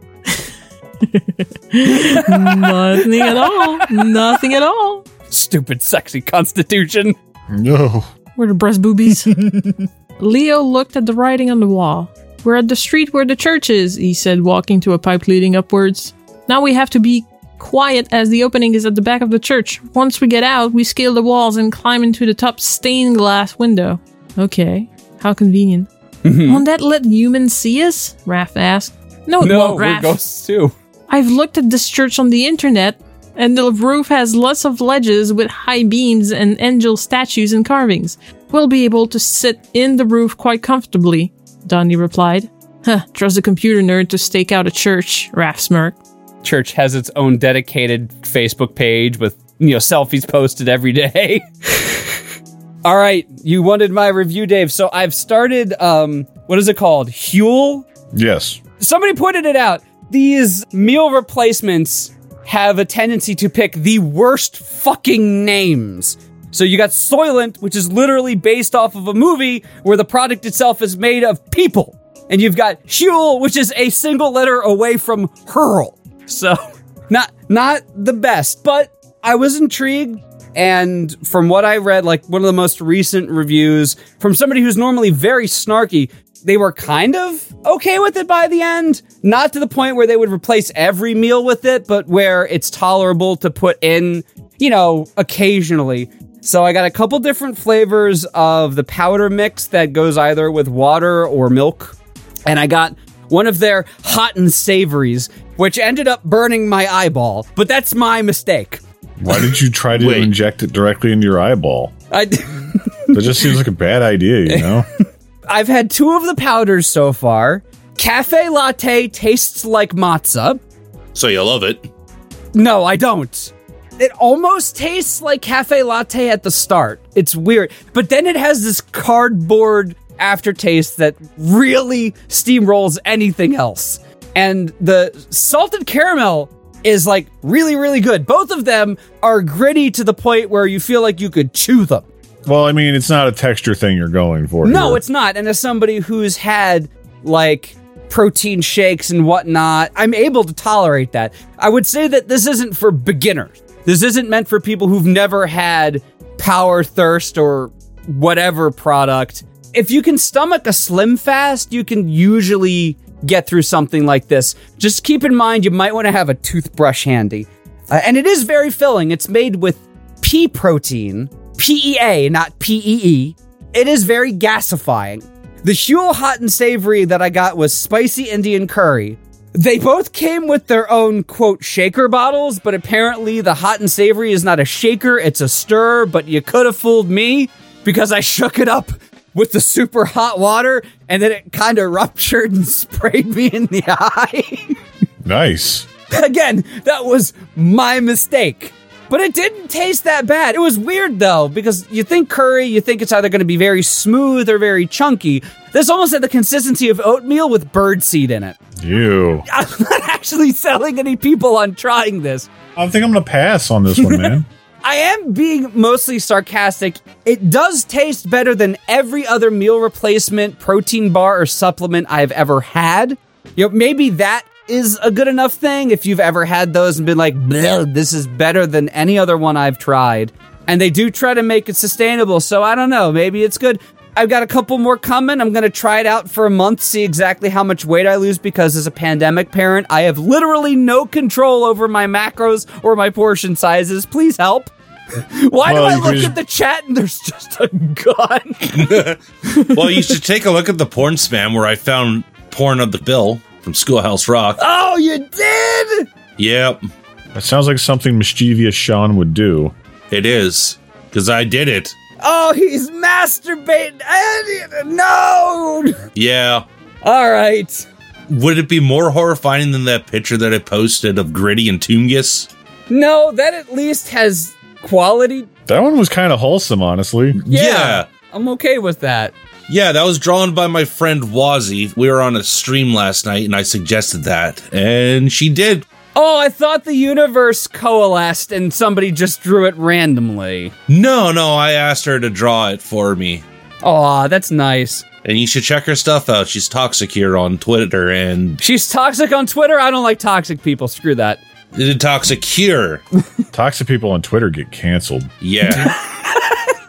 Nothing at all. Nothing at all. Stupid sexy constitution. No. Where the breast boobies? Leo looked at the writing on the wall. We're at the street where the church is, he said, walking to a pipe leading upwards. Now we have to be quiet as the opening is at the back of the church. Once we get out, we scale the walls and climb into the top stained glass window. Okay, how convenient. Mm-hmm. Won't that let humans see us? Raph asked. No, it No, won't, we're ghosts too. I've looked at this church on the internet, and the roof has lots of ledges with high beams and angel statues and carvings. We'll be able to sit in the roof quite comfortably, Donnie replied. Huh, trust a computer nerd to stake out a church, Raph smirked. Church has its own dedicated Facebook page with, you know, selfies posted every day. All right, you wanted my review, Dave. So I've started um what is it called? Huel? Yes. Somebody pointed it out. these meal replacements have a tendency to pick the worst fucking names. So you got Soylent, which is literally based off of a movie where the product itself is made of people. And you've got Huel, which is a single letter away from hurl. So not not the best, but I was intrigued and from what I read, like one of the most recent reviews from somebody who's normally very snarky, they were kind of okay with it by the end. Not to the point where they would replace every meal with it, but where it's tolerable to put in, you know, occasionally. So I got a couple different flavors of the powder mix that goes either with water or milk. And I got one of their hot and savories, which ended up burning my eyeball, but that's my mistake. Why did you try to Wait. inject it directly into your eyeball? I, That just seems like a bad idea, you know? I've had two of the powders so far. Cafe latte tastes like matzah. So you love it. No, I don't. It almost tastes like cafe latte at the start. It's weird. But then it has this cardboard aftertaste that really steamrolls anything else. And the salted caramel is like really, really good. Both of them are gritty to the point where you feel like you could chew them. Well, I mean, it's not a texture thing you're going for. No, here. it's not. And as somebody who's had like protein shakes and whatnot, I'm able to tolerate that. I would say that this isn't for beginners. This isn't meant for people who've never had power thirst or whatever product. If you can stomach a slim fast, you can usually get through something like this. Just keep in mind you might want to have a toothbrush handy. Uh, and it is very filling. It's made with pea protein, PEA, not PEE. It is very gasifying. The Huel hot and savory that I got was spicy Indian curry. They both came with their own quote shaker bottles, but apparently the hot and savory is not a shaker, it's a stir, but you could have fooled me because I shook it up with the super hot water and then it kind of ruptured and sprayed me in the eye. nice. Again, that was my mistake. But it didn't taste that bad. It was weird though, because you think curry, you think it's either going to be very smooth or very chunky. This almost had the consistency of oatmeal with birdseed in it. Ew. I'm not actually selling any people on trying this. I think I'm going to pass on this one, man. I am being mostly sarcastic. It does taste better than every other meal replacement, protein bar, or supplement I've ever had. You know, maybe that is a good enough thing if you've ever had those and been like, this is better than any other one I've tried. And they do try to make it sustainable, so I don't know. Maybe it's good. I've got a couple more coming. I'm going to try it out for a month, see exactly how much weight I lose because as a pandemic parent, I have literally no control over my macros or my portion sizes. Please help. Why Well, do I look just- at the chat and there's just a gun? Well, you should take a look at the porn spam where I found porn of the bill from Schoolhouse Rock. oh, you did? Yep, That sounds like something mischievous Sean would do. it is. Because I did it. Oh, he's masturbating. No. Yeah. All right. Would it be more horrifying than that picture that I posted of Gritty and Toongus? No, that at least has quality. That one was kind of wholesome, honestly. Yeah. Yeah. I'm okay with that. Yeah, that was drawn by my friend Wazzy. We were on a stream last night and I suggested that. And she did. Oh, I thought the universe coalesced and somebody just drew it randomly. No, no, I asked her to draw it for me. Aw, that's nice. And you should check her stuff out. She's toxic here on Twitter and She's toxic on Twitter. I don't like toxic people. Screw that. the toxic cure. Toxic people on Twitter get canceled. Yeah.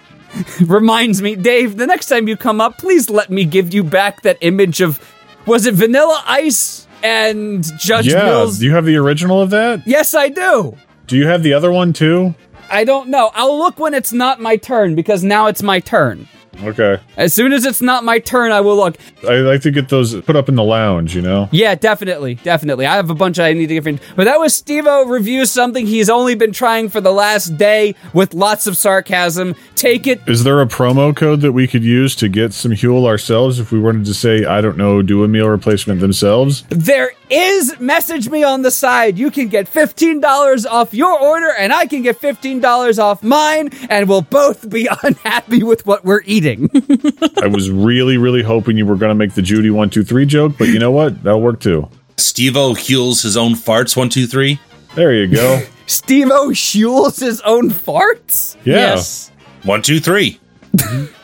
Reminds me, Dave, the next time you come up, please let me give you back that image of was it Vanilla Ice and Judge yeah. Mills? Do you have the original of that? yes, I do. Do you have the other one too? I don't know. I'll look when it's not my turn because now it's my turn. Okay. As soon as it's not my turn, I will look. I like to get those put up in the lounge, you know? Yeah, definitely, definitely. I have a bunch I need to get. From, but that was Stevo reviews something he's only been trying for the last day with lots of sarcasm. Take it. Is there a promo code that we could use to get some Huel ourselves if we wanted to say, I don't know, do a meal replacement themselves? There is message me on the side. You can get fifteen dollars off your order, and I can get fifteen dollars off mine, and we'll both be unhappy with what we're eating. I was really, really hoping you were going to make the Judy one two three joke, but you know what? That'll work too. Steve O heals his own farts. One, two, three. There you go. Steve O fuels his own farts? Yeah. Yes. One, two, three.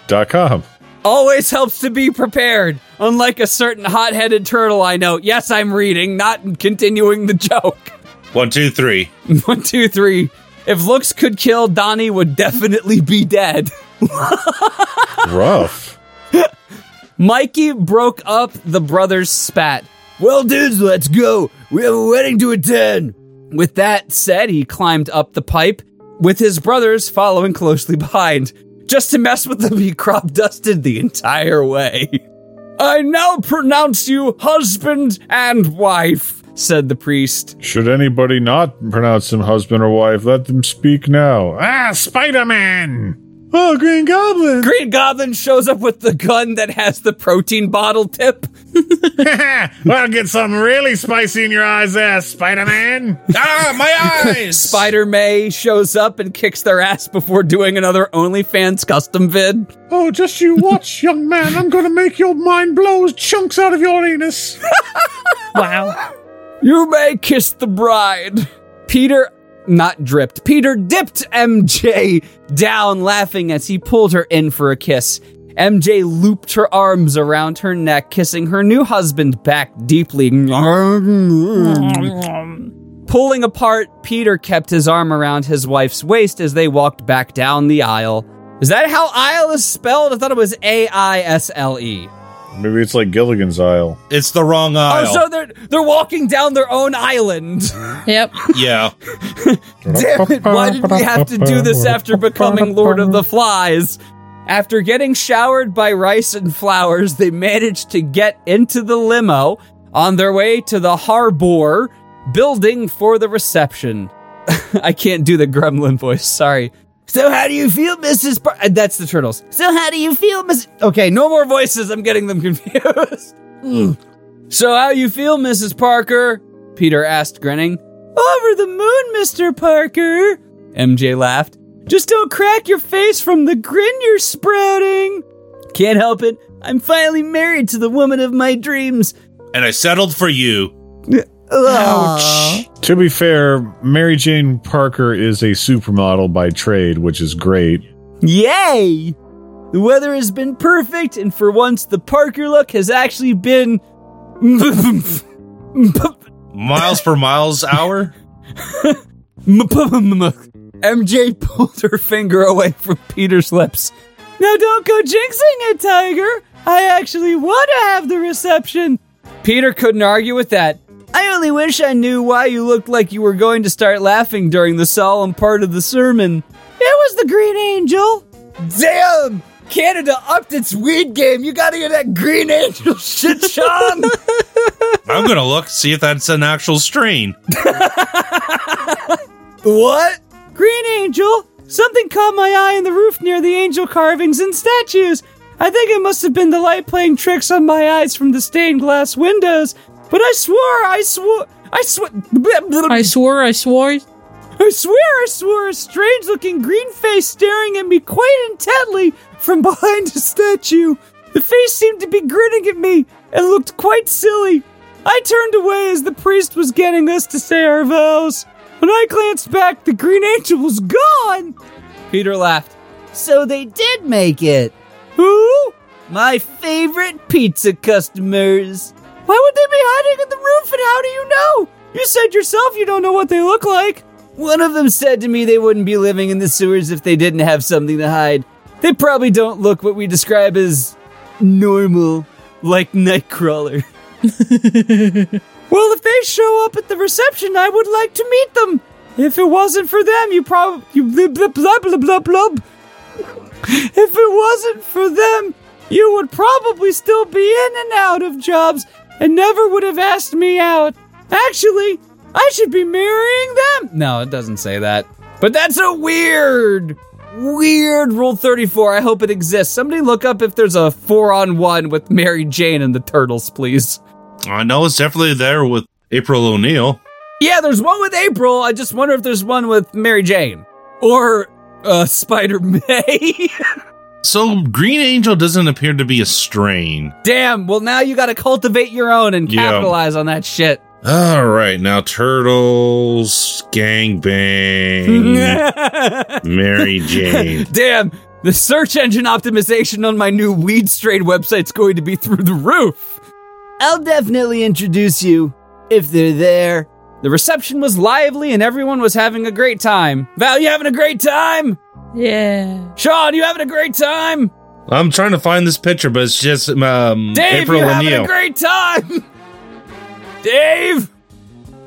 Dot com. Always helps to be prepared. Unlike a certain hot headed turtle I know. Yes, I'm reading, not continuing the joke. One, two, three. One, two, three. If looks could kill, Donnie would definitely be dead. Rough. Mikey broke up the brothers' spat. Well, dudes, let's go. We have a wedding to attend. With that said, he climbed up the pipe, with his brothers following closely behind. Just to mess with them, he crop dusted the entire way. I now pronounce you husband and wife, said the priest. Should anybody not pronounce him husband or wife, let them speak now. Ah, Spider Man! Oh, Green Goblin! Green Goblin shows up with the gun that has the protein bottle tip. well, get something really spicy in your eyes there, Spider Man! Ah, my eyes. Spider May shows up and kicks their ass before doing another OnlyFans custom vid. oh, just you watch, young man. I'm gonna make your mind blow chunks out of your anus. Wow. You may kiss the bride. Peter, not dripped, Peter dipped MJ down laughing as he pulled her in for a kiss. MJ looped her arms around her neck, kissing her new husband back deeply. Pulling apart, Peter kept his arm around his wife's waist as they walked back down the aisle. Is that how aisle is spelled? I thought it was A I S L E. Maybe it's like Gilligan's Isle. It's the wrong oh, aisle. Oh, so they're they're walking down their own island. Yep. yeah. Damn it, why did we have to do this after becoming Lord of the Flies? After getting showered by rice and flowers, they managed to get into the limo on their way to the harbor building for the reception. I can't do the gremlin voice, sorry. So how do you feel, Mrs. Par- uh, That's the turtles. So how do you feel, Miss? Okay, no more voices. I'm getting them confused. Mm. So how you feel, Mrs. Parker? Peter asked, grinning. Over the moon, Mr. Parker. MJ laughed. Just don't crack your face from the grin you're sprouting. Can't help it. I'm finally married to the woman of my dreams. And I settled for you. Ouch. To be fair, Mary Jane Parker is a supermodel by trade, which is great. Yay! The weather has been perfect, and for once, the Parker look has actually been. Miles per miles hour. MJ pulled her finger away from Peter's lips. Now don't go jinxing it, Tiger. I actually want to have the reception. Peter couldn't argue with that. I only wish I knew why you looked like you were going to start laughing during the solemn part of the sermon. It was the Green Angel. Damn! Canada upped its weed game. You gotta get that Green Angel shit, Sean. I'm gonna look see if that's an actual strain. What? Green Angel? Something caught my eye on the roof near the angel carvings and statues. I think it must have been the light playing tricks on my eyes from the stained glass windows. But I swore, I swore, I swore, I swore, I swore. I swear, I swore a strange looking green face staring at me quite intently from behind a statue. The face seemed to be grinning at me and looked quite silly. I turned away as the priest was getting us to say our vows. When I glanced back, the green angel was gone. Peter laughed. So they did make it. Who? My favorite pizza customers. Why would they be hiding in the roof and how do you know? You said yourself you don't know what they look like. One of them said to me they wouldn't be living in the sewers if they didn't have something to hide. They probably don't look what we describe as normal, like Nightcrawler. well, if they show up at the reception, I would like to meet them. If it wasn't for them, you probably you blah blah blah blah blah. If it wasn't for them, you would probably still be in and out of jobs and never would have asked me out. Actually, I should be marrying them. No, it doesn't say that. But that's a weird, weird Rule 34. I hope it exists. Somebody look up if there's a four on one with Mary Jane and the Turtles, please. I know it's definitely there with April O'Neil. Yeah, there's one with April. I just wonder if there's one with Mary Jane or uh, Spider May. So Green Angel doesn't appear to be a strain. Damn. Well, now you got to cultivate your own and Yeah. capitalize on that shit. All right, now turtles, gang bang, Mary Jane. Damn, the search engine optimization on my new weed strain website's going to be through the roof. I'll definitely introduce you if they're there. The reception was lively and everyone was having a great time. Val, you having a great time? Yeah. Sean, you having a great time? I'm trying to find this picture, but it's just um, Dave, April you having O'Neil. a great time? Dave?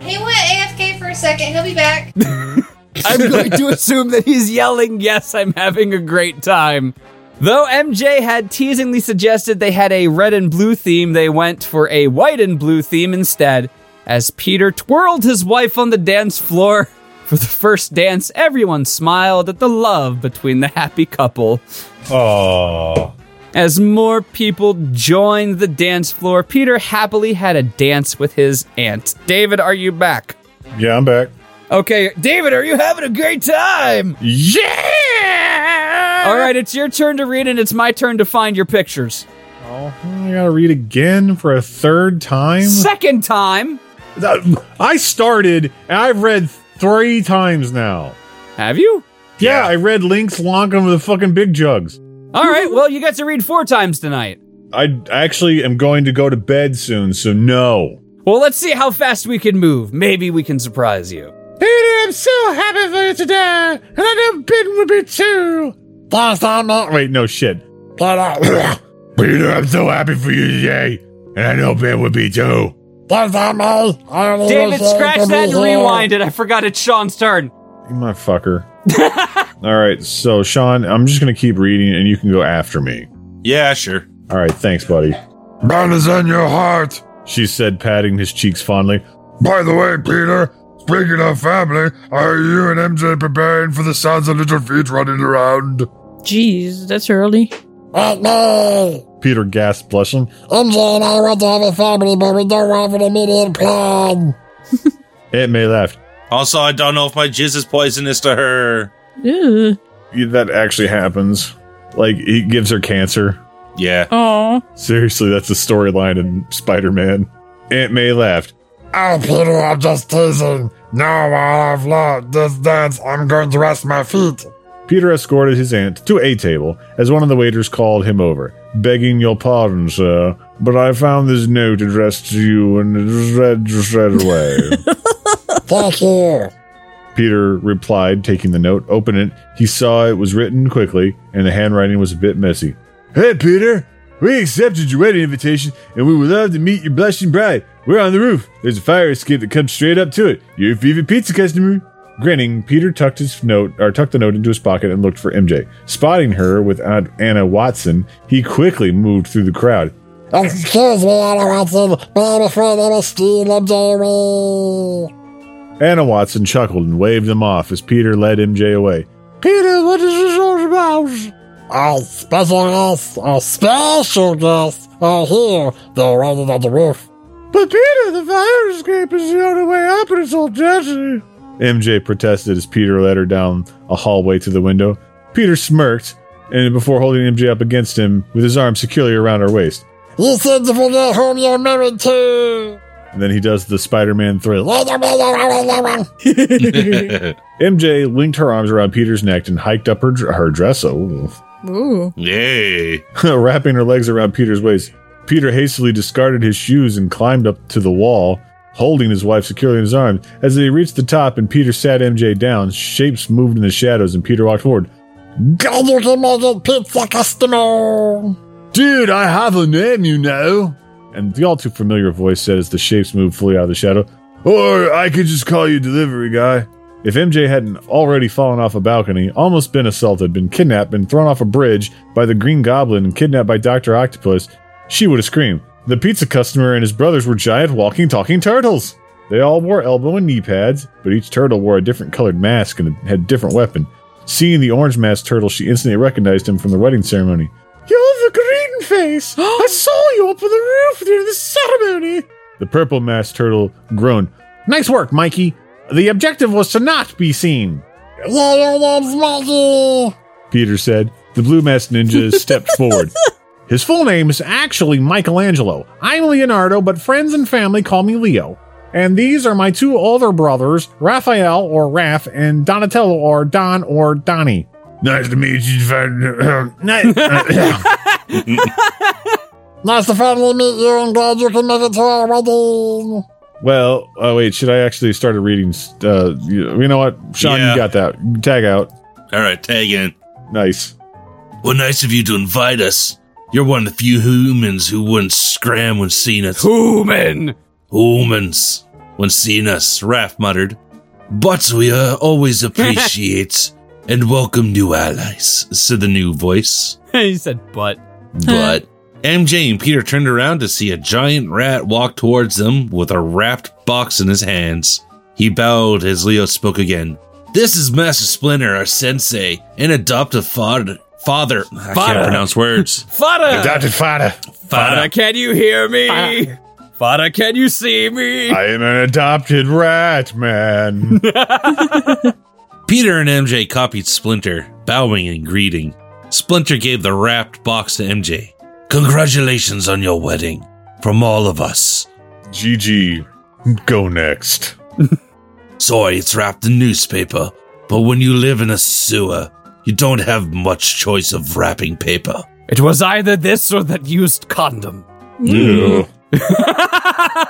He went AFK for a second. He'll be back. I'm going to assume that he's yelling, Yes, I'm having a great time. Though MJ had teasingly suggested they had a red and blue theme, they went for a white and blue theme instead. As Peter twirled his wife on the dance floor for the first dance, everyone smiled at the love between the happy couple. Oh, As more people joined the dance floor, Peter happily had a dance with his aunt. David, are you back? yeah, I'm back. Okay, David, are you having a great time? Yeah. All right, it's your turn to read, and it's my turn to find your pictures. Oh, I gotta read again for a third time. Second time. Uh, I started and I've read three times now. Have you? Yeah, I read Link's Lonkum with the fucking big jugs. All right, well, you get to read four times tonight. I actually am going to go to bed soon, so no. Well, let's see how fast we can move. Maybe we can surprise you. Peter, I'm so happy for you today, and I know Ben would be too. Thanks, not. Wait, no shit. Peter, uh, Peter, I'm so happy for you today, and I know Ben would be too. Thanks, Aunt May. I don't David, scratch that and rewind it. I forgot it's Sean's turn. You motherfucker. All right, so Sean, I'm just gonna keep reading, and you can go after me. Yeah, sure. All right, thanks, buddy. Ben is in your heart. She said, patting his cheeks fondly. By the way, Peter, speaking of family, are you and MJ preparing for the sounds of little feet running around? Jeez, that's early. Wait, me. Peter gasped, blushing. MJ and I want to have a family, but we don't have an immediate plan. Aunt May laughed. Also, I don't know if my jizz is poisonous to her. Ugh. Yeah, That actually happens. Like, he gives her cancer. Yeah. Aw. Seriously, that's the storyline in Spider Man. Aunt May laughed. Oh, Peter, I'm just teasing. Now, I've learned this dance, I'm going to rest my feet. Peter escorted his aunt to a table as one of the waiters called him over. Begging your pardon, sir, but I found this note addressed to you and it was read just right away. Thank you. Peter replied, taking the note. Opening it, he saw it was written quickly and the handwriting was a bit messy. Hey, Peter! We accepted your wedding invitation and we would love to meet your blushing bride. We're on the roof. There's a fire escape that comes straight up to it. You're a Viva Pizza customer. Grinning, Peter tucked his note or tucked the note into his pocket and looked for MJ. Spotting her with Aunt Anna Watson, he quickly moved through the crowd. Excuse me, Anna Watson, but I'm afraid I must steal MJ away. Anna Watson chuckled and waved them off as Peter led MJ away. Peter, what is this all about? Our special guests, our special guests are uh, here. They're waiting at the roof. But Peter, the fire escape is the only way up and it's all dirty. MJ protested as Peter led her down a hallway to the window. Peter smirked, and before holding MJ up against him with his arm securely around her waist. You said to forget whom you're married to. And then he does the Spider Man thrill. Wait a minute, wait a minute. MJ linked her arms around Peter's neck and hiked up her, her dress, oh, Ooh. Yay. wrapping her legs around Peter's waist. Peter hastily discarded his shoes and climbed up to the wall, holding his wife securely in his arms. As they reached the top and Peter sat MJ down, shapes moved in the shadows and Peter walked forward. Glad you can make it pizza customer. Dude, I have a name, you know. And the all too familiar voice said as the shapes moved fully out of the shadow. Or I could just call you delivery guy. If MJ hadn't already fallen off a balcony, almost been assaulted, been kidnapped, been thrown off a bridge by the Green Goblin, and kidnapped by Dr. Octopus, she would have screamed. The pizza customer and his brothers were giant walking, talking turtles. They all wore elbow and knee pads, but each turtle wore a different colored mask and had a different weapon. Seeing the orange masked turtle, she instantly recognized him from the wedding ceremony. You're the green face! I saw you up on the roof during the ceremony! The purple masked turtle groaned. Nice work, Mikey! The objective was to not be seen, Yeah, your name's Maggie. Peter said. The blue masked ninja stepped forward. His full name is actually Michelangelo. I'm Leonardo, but friends and family call me Leo. And these are my two older brothers, Raphael or Raph, and Donatello or Don or Donnie. Nice to meet you. Nice to finally meet you and glad you can make it to our wedding. Well, oh wait, should I actually started reading? Uh, you, you know what, Sean, Yeah. you got that. Tag out. All right, tag in. Nice. Well, nice of you to invite us. You're one of the few humans who wouldn't scram when seen us. Human! Humans. When seen us, Raph muttered. But we uh, always appreciate and welcome new allies, said the new voice. he said, but. But MJ and Peter turned around to see a giant rat walk towards them with a wrapped box in his hands. He bowed as Leo spoke again. This is Master Splinter, our sensei, and adoptive father. Father, I Father. can't pronounce words. Fada! Adopted father. Fada, can you hear me? Fada, can you see me? I am an adopted rat, man. Peter and MJ copied Splinter, bowing and greeting. Splinter gave the wrapped box to MJ. Congratulations on your wedding. From all of us. GG. Go next. Sorry, it's wrapped in newspaper, but when you live in a sewer, you don't have much choice of wrapping paper. It was either this or that used condom. Ew.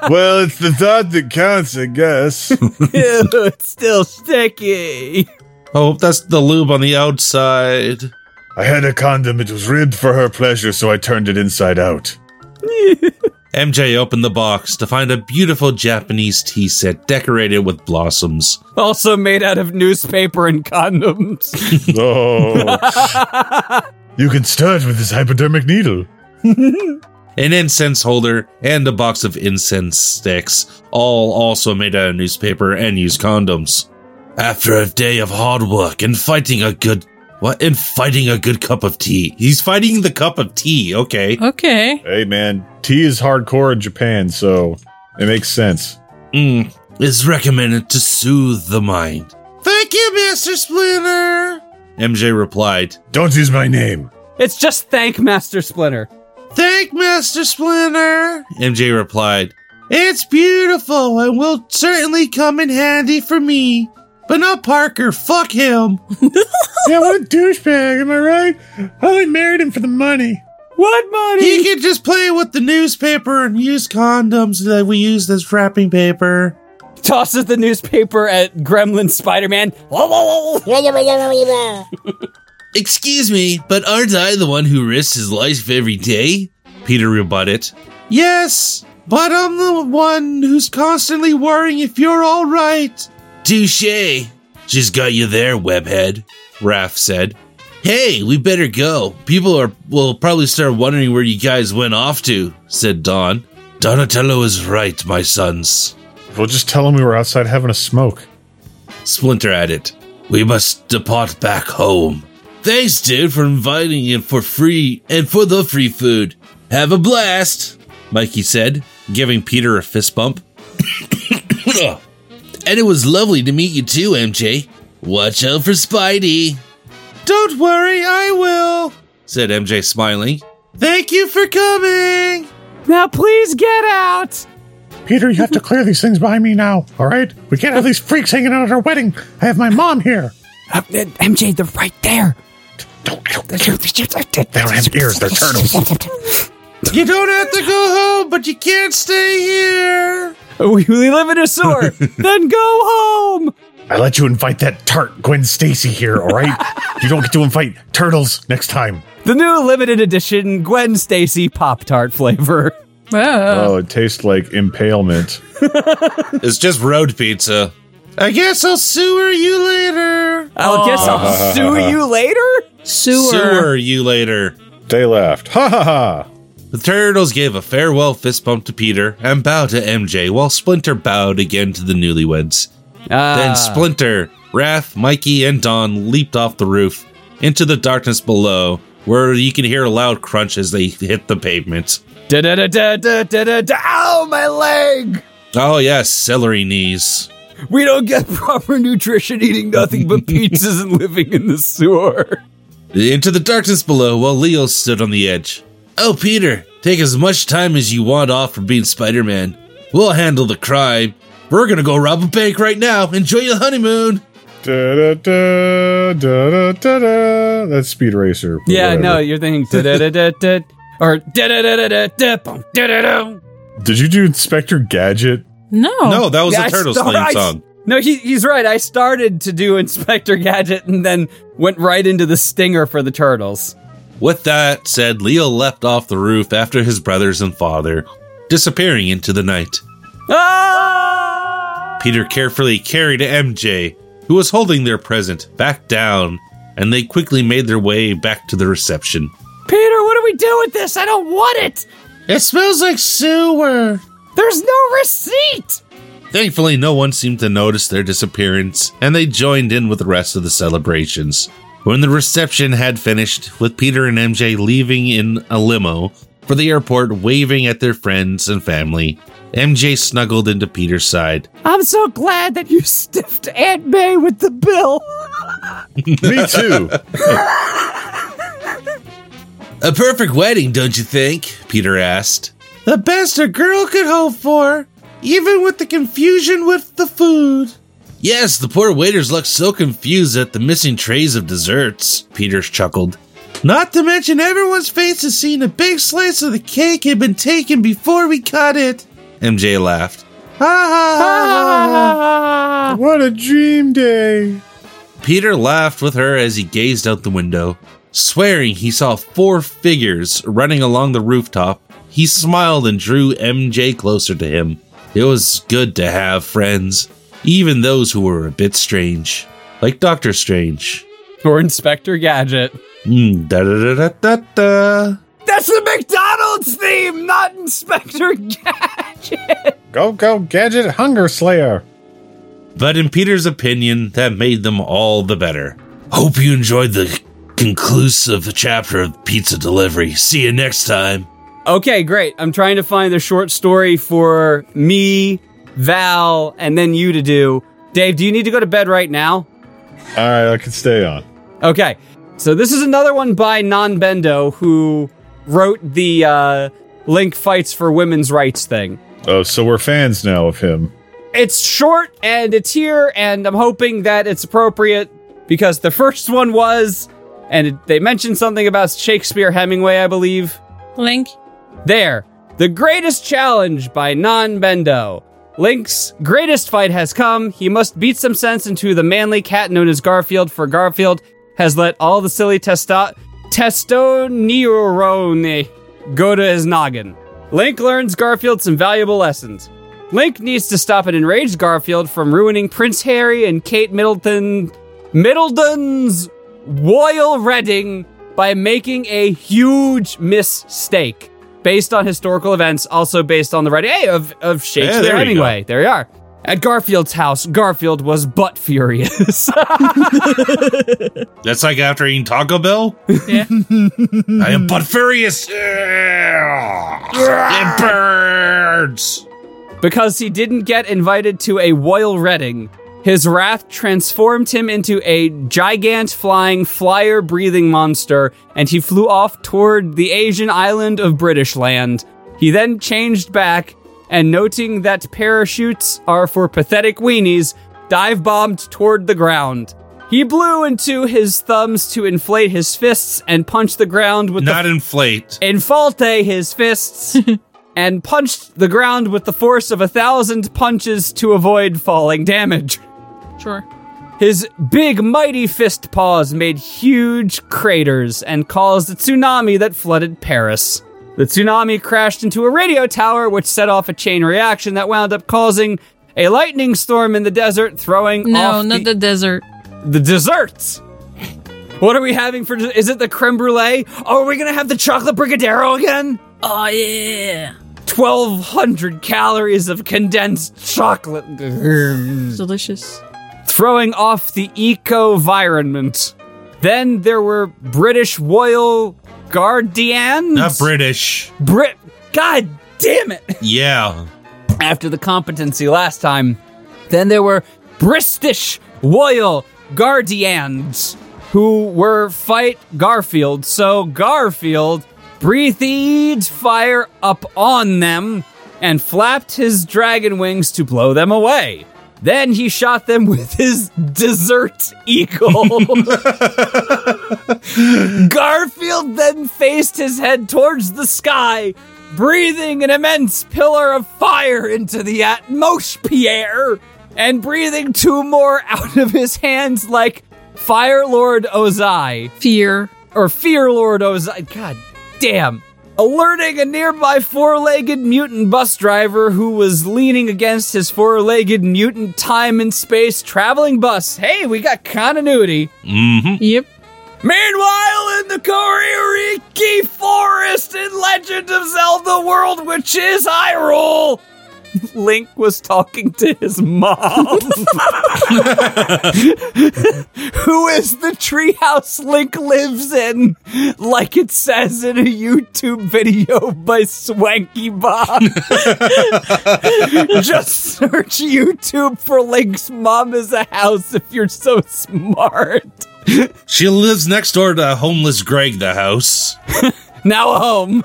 well, it's the thought that counts, I guess. it's still sticky. Oh, that's the lube on the outside. I had a condom. It was ribbed for her pleasure, so I turned it inside out. MJ opened the box to find a beautiful Japanese tea set decorated with blossoms. Also made out of newspaper and condoms. Oh. you can start with this hypodermic needle. An incense holder and a box of incense sticks, all also made out of newspaper and used condoms. After a day of hard work and fighting a good what? And fighting a good cup of tea. He's fighting the cup of tea, okay. Okay. Hey, man, tea is hardcore in Japan, so it makes sense. Mm, is recommended to soothe the mind. Thank you, Master Splinter. MJ replied, Don't use my name. it's just thank Master Splinter. Thank Master Splinter. MJ replied, It's beautiful and will certainly come in handy for me. But not Parker. Fuck him. yeah, what a douchebag, am I right? I only married him for the money. What money? He could just play with the newspaper and use condoms that we used as wrapping paper. Tosses the newspaper at Gremlin Spider Man. Excuse me, but aren't I the one who risks his life every day? Peter rebutted. Yes, but I'm the one who's constantly worrying if you're alright. Touche. She's got you there, webhead, Raph said. Hey, we better go. People are will probably start wondering where you guys went off to, said Don. Donatello is right, my sons. We'll just tell him we were outside having a smoke. Splinter added, We must depart back home. Thanks, dude, for inviting and for free and for the free food. Have a blast, Mikey said, giving Peter a fist bump. And it was lovely to meet you too, MJ. Watch out for Spidey. Don't worry, I will, said MJ, smiling. Thank you for coming. Now please get out. Peter, you have to clear these things behind me now, all right? We can't have these freaks hanging out at our wedding. I have my mom here. Uh, MJ, they're right there. Don't, don't, they don't have ears, they're turtles. You don't have to go home, but you can't stay here. We, we live in a sewer. then go home. I let you invite that tart Gwen Stacy here, all right? you don't get to invite turtles next time. The new limited edition Gwen Stacy Pop Tart flavor. Ah. Oh, it tastes like impalement. It's just road pizza. I guess I'll sewer you later. I'll guess I'll sue you later. Sewer. Sewer you later. They laughed. Ha ha ha. The turtles gave a farewell fist bump to Peter and bowed to MJ, while Splinter bowed again to the newlyweds. Ah. Then Splinter, Raph, Mikey, and Don leaped off the roof into the darkness below, where you can hear a loud crunch as they hit the pavement. Da da da da da da da da. Ow, my leg! Oh yes, celery knees. We don't get proper nutrition eating nothing but pizzas and living in the sewer. Into the darkness below while Leo stood on the edge. Oh, Peter, take as much time as you want off for being Spider Man. We'll handle the crime. We're gonna go rob a bank right now. Enjoy your honeymoon. Da, da, da, da, da, da, da. That's Speed Racer. Yeah, whatever. no, you're thinking da da da da da or da da da da da da da da da. Did you do Inspector Gadget? No. No, that was Yeah, a I Turtles start- theme I- song. No, he, he's right. I started to do Inspector Gadget and then went right into the stinger for the turtles. With that said, Leo leapt off the roof after his brothers and father, disappearing into the night. Ah! Peter carefully carried MJ, who was holding their present, back down, and they quickly made their way back to the reception. Peter, what do we do with this? I don't want it. It smells like sewer. There's no receipt. Thankfully, no one seemed to notice their disappearance, and they joined in with the rest of the celebrations. When the reception had finished, with Peter and MJ leaving in a limo for the airport, waving at their friends and family, MJ snuggled into Peter's side. I'm so glad that you stiffed Aunt May with the bill. Me too. A perfect wedding, don't you think? Peter asked. The best a girl could hope for, even with the confusion with the food. Yes, the poor waiters looked so confused at the missing trays of desserts, Peters chuckled. Not to mention everyone's faces seeing a big slice of the cake had been taken before we cut it. MJ laughed. Ha ha ha ha. what a dream day. Peter laughed with her as he gazed out the window. Swearing he saw four figures running along the rooftop, he smiled and drew MJ closer to him. It was good to have friends, even those who were a bit strange, like Doctor Strange. Or Inspector Gadget. Mm, da da da da da da. That's the McDonald's theme, not Inspector Gadget. Go, go, Gadget Hunger Slayer. But in Peter's opinion, that made them all the better. Hope you enjoyed the conclusive chapter of Pizza Delivery. See you next time. Okay, great. I'm trying to find the short story for me, Val, and then you to do. Dave, do you need to go to bed right now? All right, I can stay on. Okay. So this is another one by Non Bendo who wrote the uh, Link Fights for Women's Rights thing. Oh, so we're fans now of him. It's short and it's here, and I'm hoping that it's appropriate because the first one was, and it, they mentioned something about Shakespeare Hemingway, I believe. Link. There, the greatest challenge by Non Bendo. Link's greatest fight has come. He must beat some sense into the manly cat known as Garfield, for Garfield has let all the silly testo- testosterone go to his noggin. Link learns Garfield some valuable lessons. Link needs to stop an enraged Garfield from ruining Prince Harry and Kate Middleton Middleton's royal wedding by making a huge mistake based on historical events, also based on the writing hey, of, of Shakespeare Hemingway. There you are. At Garfield's house, Garfield was butt furious. That's like after eating Taco Bell? Yeah. I am butt furious. it burns. because he didn't get invited to a royal wedding. His wrath transformed him into a gigant flying flyer breathing monster, and he flew off toward the Asian island of British land. He then changed back, and noting that parachutes are for pathetic weenies, dive bombed toward the ground. He blew into his thumbs to inflate his fists and punched the ground with the Not inflate. infalte eh, his fists and punched the ground with the force of a thousand punches to avoid falling damage. Sure. His big, mighty fist paws made huge craters and caused a tsunami that flooded Paris. The tsunami crashed into a radio tower, which set off a chain reaction that wound up causing a lightning storm in the desert, throwing No, not the desert. the desserts. What are we having for? Is it the creme brulee? Oh, are we gonna have the chocolate brigadeiro again? Oh yeah. 1200 calories of condensed chocolate Delicious. Throwing off the eco-environment then there were british royal guardians Not British. brit god damn it Yeah. after the competency last time then there were british royal guardians who were fight garfield so garfield breathed fire up on them and flapped his dragon wings to blow them away. Then he shot them with his desert eagle. Garfield then faced his head towards the sky, breathing an immense pillar of fire into the atmosphere, and breathing two more out of his hands like Fire Lord Ozai Fear. or Fear Lord Ozai. God damn. Alerting a nearby four legged mutant bus driver who was leaning against his four legged mutant time and space traveling bus. Hey, we got continuity. Mm-hmm. Yep. Meanwhile, in the Koririki Forest in Legend of Zelda World, which is Hyrule, Link was talking to his mom. Who is the treehouse Link lives in, like it says in a YouTube video by Swanky Bob. Just search YouTube for Link's mom is a house if you're so smart. She lives next door to homeless Greg the house. Now a home.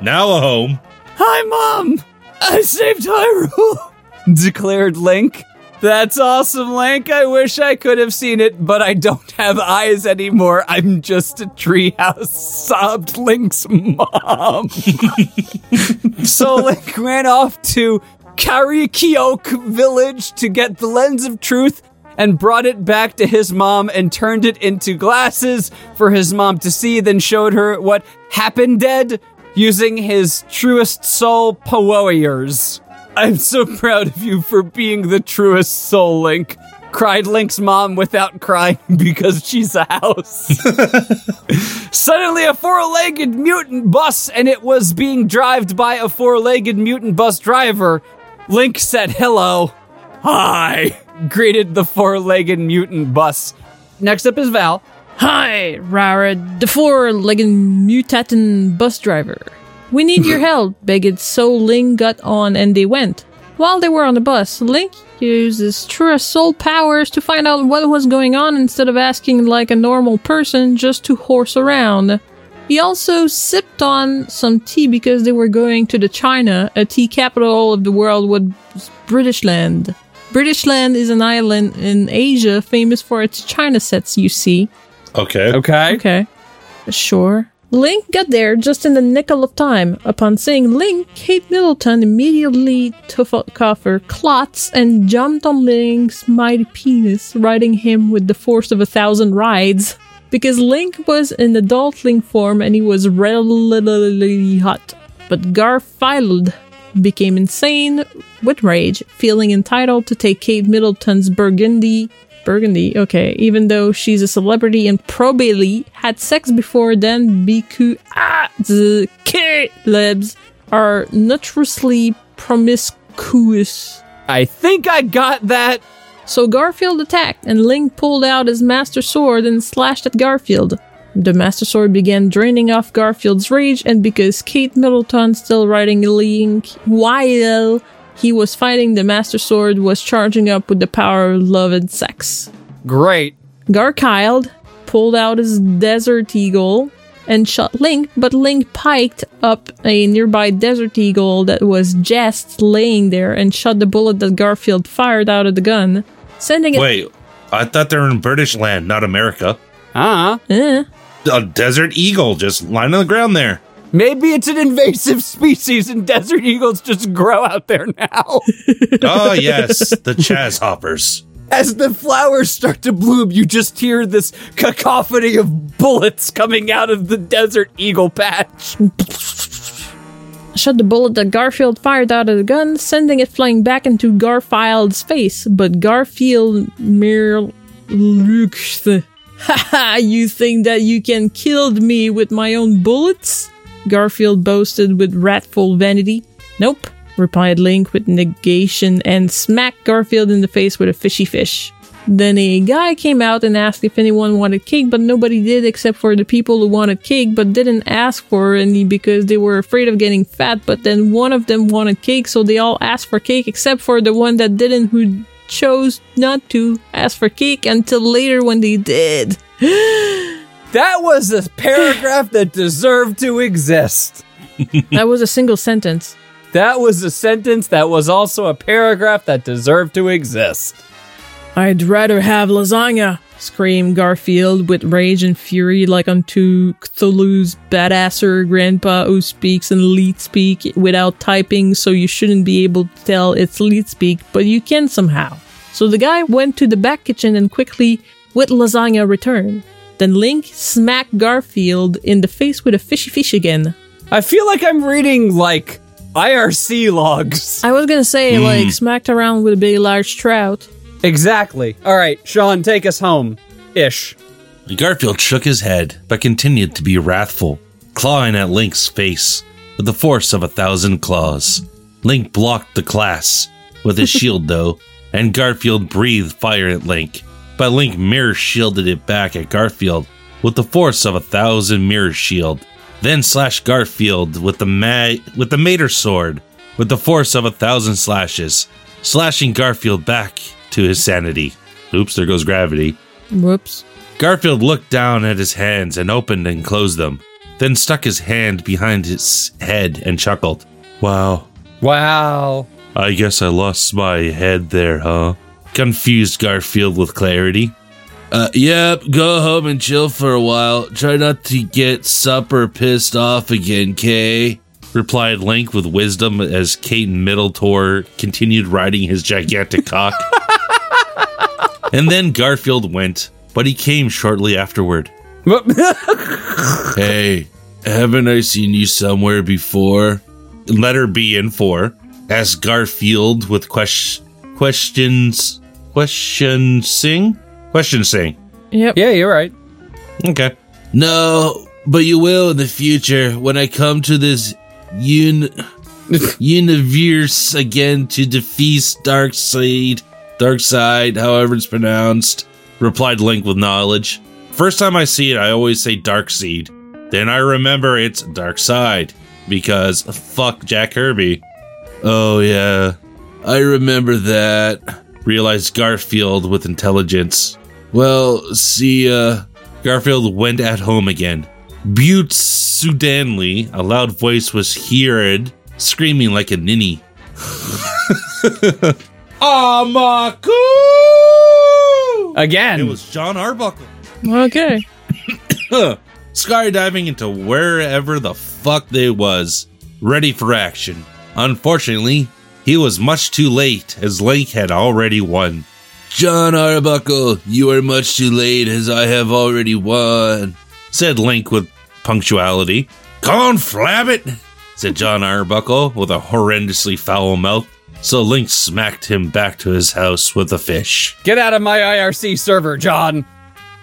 Now a home. Hi, Mom! I saved Hyrule! declared Link. That's awesome, Link. I wish I could have seen it, but I don't have eyes anymore. I'm just a treehouse, sobbed Link's mom. so Link ran off to Karakiok village to get the lens of truth and brought it back to his mom and turned it into glasses for his mom to see, then showed her what happened dead using his truest soul powarriors. I'm so proud of you for being the truest soul, Link. Cried Link's mom without crying because she's a house. Suddenly, a four legged mutant bus, and it was being driven by a four legged mutant bus driver. Link said hello. Hi, greeted the four legged mutant bus. Next up is Val. Hi, Rara, the four-legged mutatin bus driver. We need your help, begged so Link got on and they went. While they were on the bus, Link used his true soul powers to find out what was going on instead of asking like a normal person just to horse around. He also sipped on some tea because they were going to the China, a tea capital of the world with British land. British land is an island in Asia famous for its China sets, you see. Okay. Okay. Okay. Sure. Link got there just in the nickel of time. Upon seeing Link, Kate Middleton immediately took off her clots and jumped on Link's mighty penis, riding him with the force of a thousand rides. Because Link was in adult Link form and he was relatively hot. But Garfield became insane with rage, feeling entitled to take Kate Middleton's burgundy Burgundy, okay, even though she's a celebrity and probably had sex before then ah, the Calebs are notoriously promiscuous. I think I got that. So Garfield attacked, and Link pulled out his Master Sword and slashed at Garfield. The Master Sword began draining off Garfield's rage, and because Kate Middleton still riding Link while he was fighting, the Master Sword was charging up with the power of love and sex. Great. Garkild pulled out his Desert Eagle and shot Link, but Link piked up a nearby Desert Eagle that was just laying there and shot the bullet that Garfield fired out of the gun, sending it. Wait, I thought they were in British land, not America. Uh huh. Eh. A desert eagle just lying on the ground there. Maybe it's an invasive species and desert eagles just grow out there now. Oh, yes, the Chaz hoppers. As the flowers start to bloom, you just hear this cacophony of bullets coming out of the desert eagle patch. shot the bullet that Garfield fired out of the gun, sending it flying back into Garfield's face. But Garfield merely looked. Haha, you think that you can kill me with my own bullets? Garfield boasted with wrathful vanity. Nope, replied Link with negation and smacked Garfield in the face with a fishy fish. Then a guy came out and asked if anyone wanted cake, but nobody did except for the people who wanted cake but didn't ask for any because they were afraid of getting fat. But then one of them wanted cake, so they all asked for cake except for the one that didn't, who chose not to ask for cake until later when they did. That was a paragraph that deserved to exist. that was a single sentence. That was a sentence that was also a paragraph that deserved to exist. I'd rather have lasagna, screamed Garfield with rage and fury like unto Cthulhu's badasser grandpa who speaks in leet speak without typing, so you shouldn't be able to tell it's leet speak, but you can somehow. So the guy went to the back kitchen and quickly, with lasagna, returned. Then Link smacked Garfield in the face with a fishy fish again. I feel like I'm reading like IRC logs. I was gonna say, hmm. like, smacked around with a big large trout. Exactly. All right, Sean, take us home. Ish. Garfield shook his head, but continued to be wrathful, clawing at Link's face with the force of a thousand claws. Link blocked the class with his shield, though, and Garfield breathed fire at Link. But Link mirror shielded it back at Garfield with the force of a thousand mirror shield. Then slashed Garfield with the ma- with the Mater sword with the force of a thousand slashes, slashing Garfield back to his sanity. Oops, there goes gravity. Whoops. Garfield looked down at his hands and opened and closed them, then stuck his hand behind his head and chuckled. Wow, Wow. I guess I lost my head there, huh? Confused Garfield with clarity. Uh, yep, go home and chill for a while. Try not to get supper pissed off again, Kay. Replied Link with wisdom as Kate Middletor continued riding his gigantic cock. and then Garfield went, but he came shortly afterward. Hey, haven't I seen you somewhere before? Letter B in four. Asked Garfield with ques- questions. Question sing? Question sing. Yep. Yeah, you're right. Okay. No, but you will in the future when I come to this un- universe again to defeat Darkseid. Dark Side, however it's pronounced. Replied Link with knowledge. First time I see it, I always say Dark Seed. Then I remember it's Dark Side because fuck Jack Kirby. Oh yeah, I remember that. Realized Garfield with intelligence. Well, see, uh, Garfield went at home again. Butte Sudanly, a loud voice was heard screaming like a ninny. Amaku! Again. It was John Arbuckle. Okay. skydiving into wherever the fuck they was, ready for action. Unfortunately, he was much too late as Link had already won. John Arbuckle, you are much too late as I have already won, said Link with punctuality. Conflab it, said John Arbuckle with a horrendously foul mouth. So Link smacked him back to his house with a fish. Get out of my IRC server, John.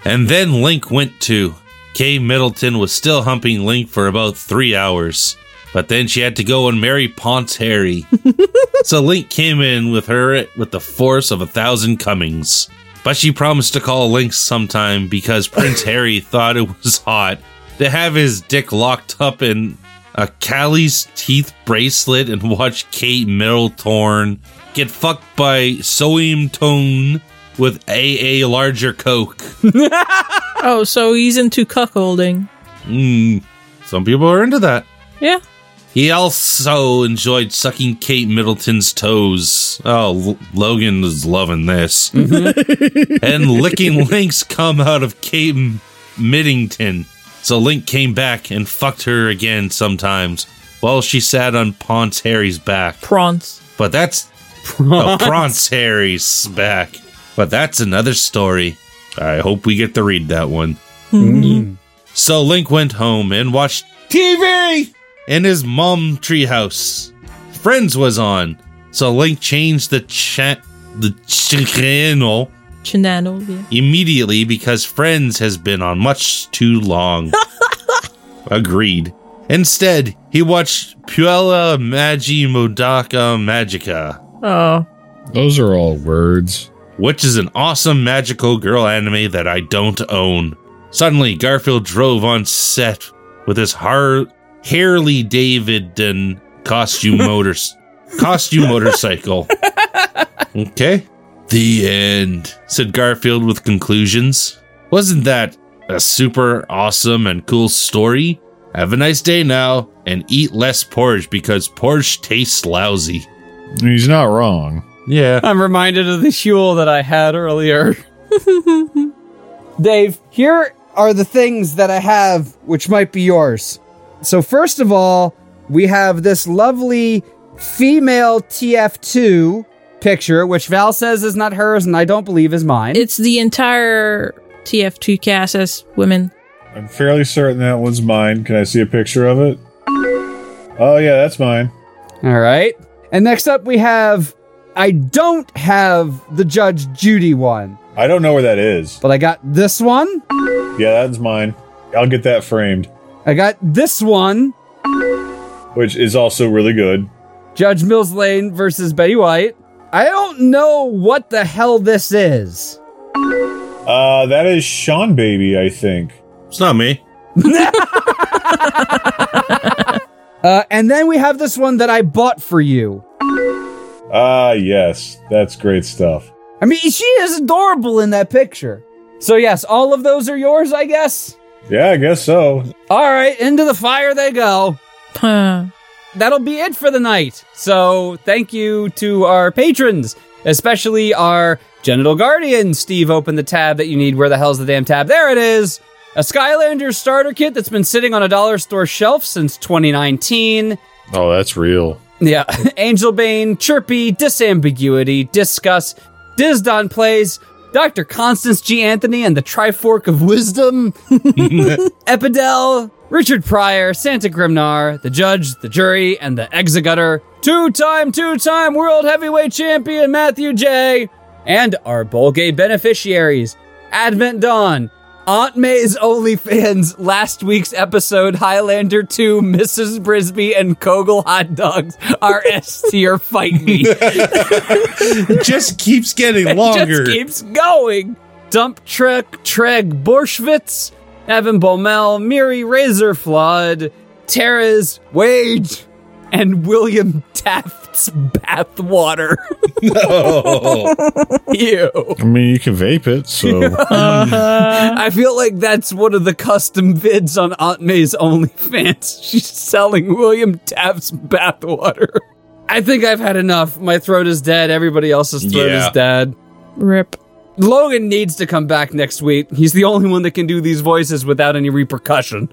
And then Link went to. Kay Middleton was still humping Link for about three hours. But then she had to go and marry Ponce Harry. so Link came in with her with the force of a thousand comings. But she promised to call Link sometime because Prince Harry thought it was hot to have his dick locked up in a Callie's teeth bracelet and watch Kate Middleton get fucked by Soim Tone with AA larger coke. Oh, so he's into cuckolding. Mm, some people are into that. Yeah. He also enjoyed sucking Kate Middleton's toes. Oh, L- Logan is loving this. Mm-hmm. and licking Link's come out of Kate M- Middington. So Link came back and fucked her again sometimes while she sat on Ponce Harry's back. Prawns. But that's oh, Pronce Harry's back. But that's another story. I hope we get to read that one. Mm-hmm. So Link went home and watched TV in his mom treehouse. Friends was on, so Link changed the chat the channel Chinano, yeah. immediately because Friends has been on much too long. Agreed. Instead, he watched Puella Magi Modaka Magica. Oh. Those are all words. which is an awesome magical girl anime that I don't own. Suddenly, Garfield drove on set with his Har- Harley Davidson costume motors costume motorcycle. Okay. The end, said Garfield with conclusions. Wasn't that a super awesome and cool story? Have a nice day now, and eat less porridge because porridge tastes lousy. He's not wrong. Yeah. I'm reminded of the Huel that I had earlier. Dave, here are the things that I have which might be yours. So, first of all, we have this lovely female TF2 picture, which Val says is not hers and I don't believe is mine. It's the entire TF2 cast as women. I'm fairly certain that one's mine. Can I see a picture of it? Oh, yeah, that's mine. All right. And next up, we have. I don't have the Judge Judy one, I don't know where that is. but I got this one. Yeah, that's mine. I'll get that framed, I got this one. which is also really good. Judge Mills Lane versus Betty White. I don't know what the hell this is. Uh, that is Seanbaby, I think. It's not me. Uh, and then we have this one that I bought for you. Ah, yes, that's great stuff. I mean, she is adorable in that picture. So, yes, all of those are yours, I guess. Yeah, I guess so. All right, into the fire they go. That'll be it for the night. So, thank you to our patrons, especially our genital guardian. Steve, open the tab that you need. Where the hell's the damn tab? There it is. A Skylander starter kit that's been sitting on a dollar store shelf since 2019. Oh, that's real. Yeah. Angel Bane, Chirpy, Disambiguity, Discuss, Dizdon Plays, Dr. Constance G. Anthony and the Trifork of Wisdom, Epidel, Richard Pryor, Santa Grimnar, the Judge, the Jury, and the Exegutter, two time, two time World Heavyweight Champion Matthew J., and our Bowl Gay beneficiaries, Advent Dawn, Aunt May's OnlyFans, last week's episode, Highlander 2, Mrs. Brisby, and Kogel Hot Dogs are S tier Fight Me. It just keeps getting It longer. just keeps going. Dump Trek, Treg Borschwitz, Evan Bomel, Miri Razorflood, Tara's Wage, and William Taft's Bathwater. No. Ew. I mean, you can vape it, so I feel like that's one of the custom vids on Aunt May's OnlyFans. She's selling William Taft's bathwater. I think I've had enough. My throat is dead. Everybody else's throat Yeah. is dead. Rip. Logan needs to come back next week. He's the only one that can do these voices without any repercussion.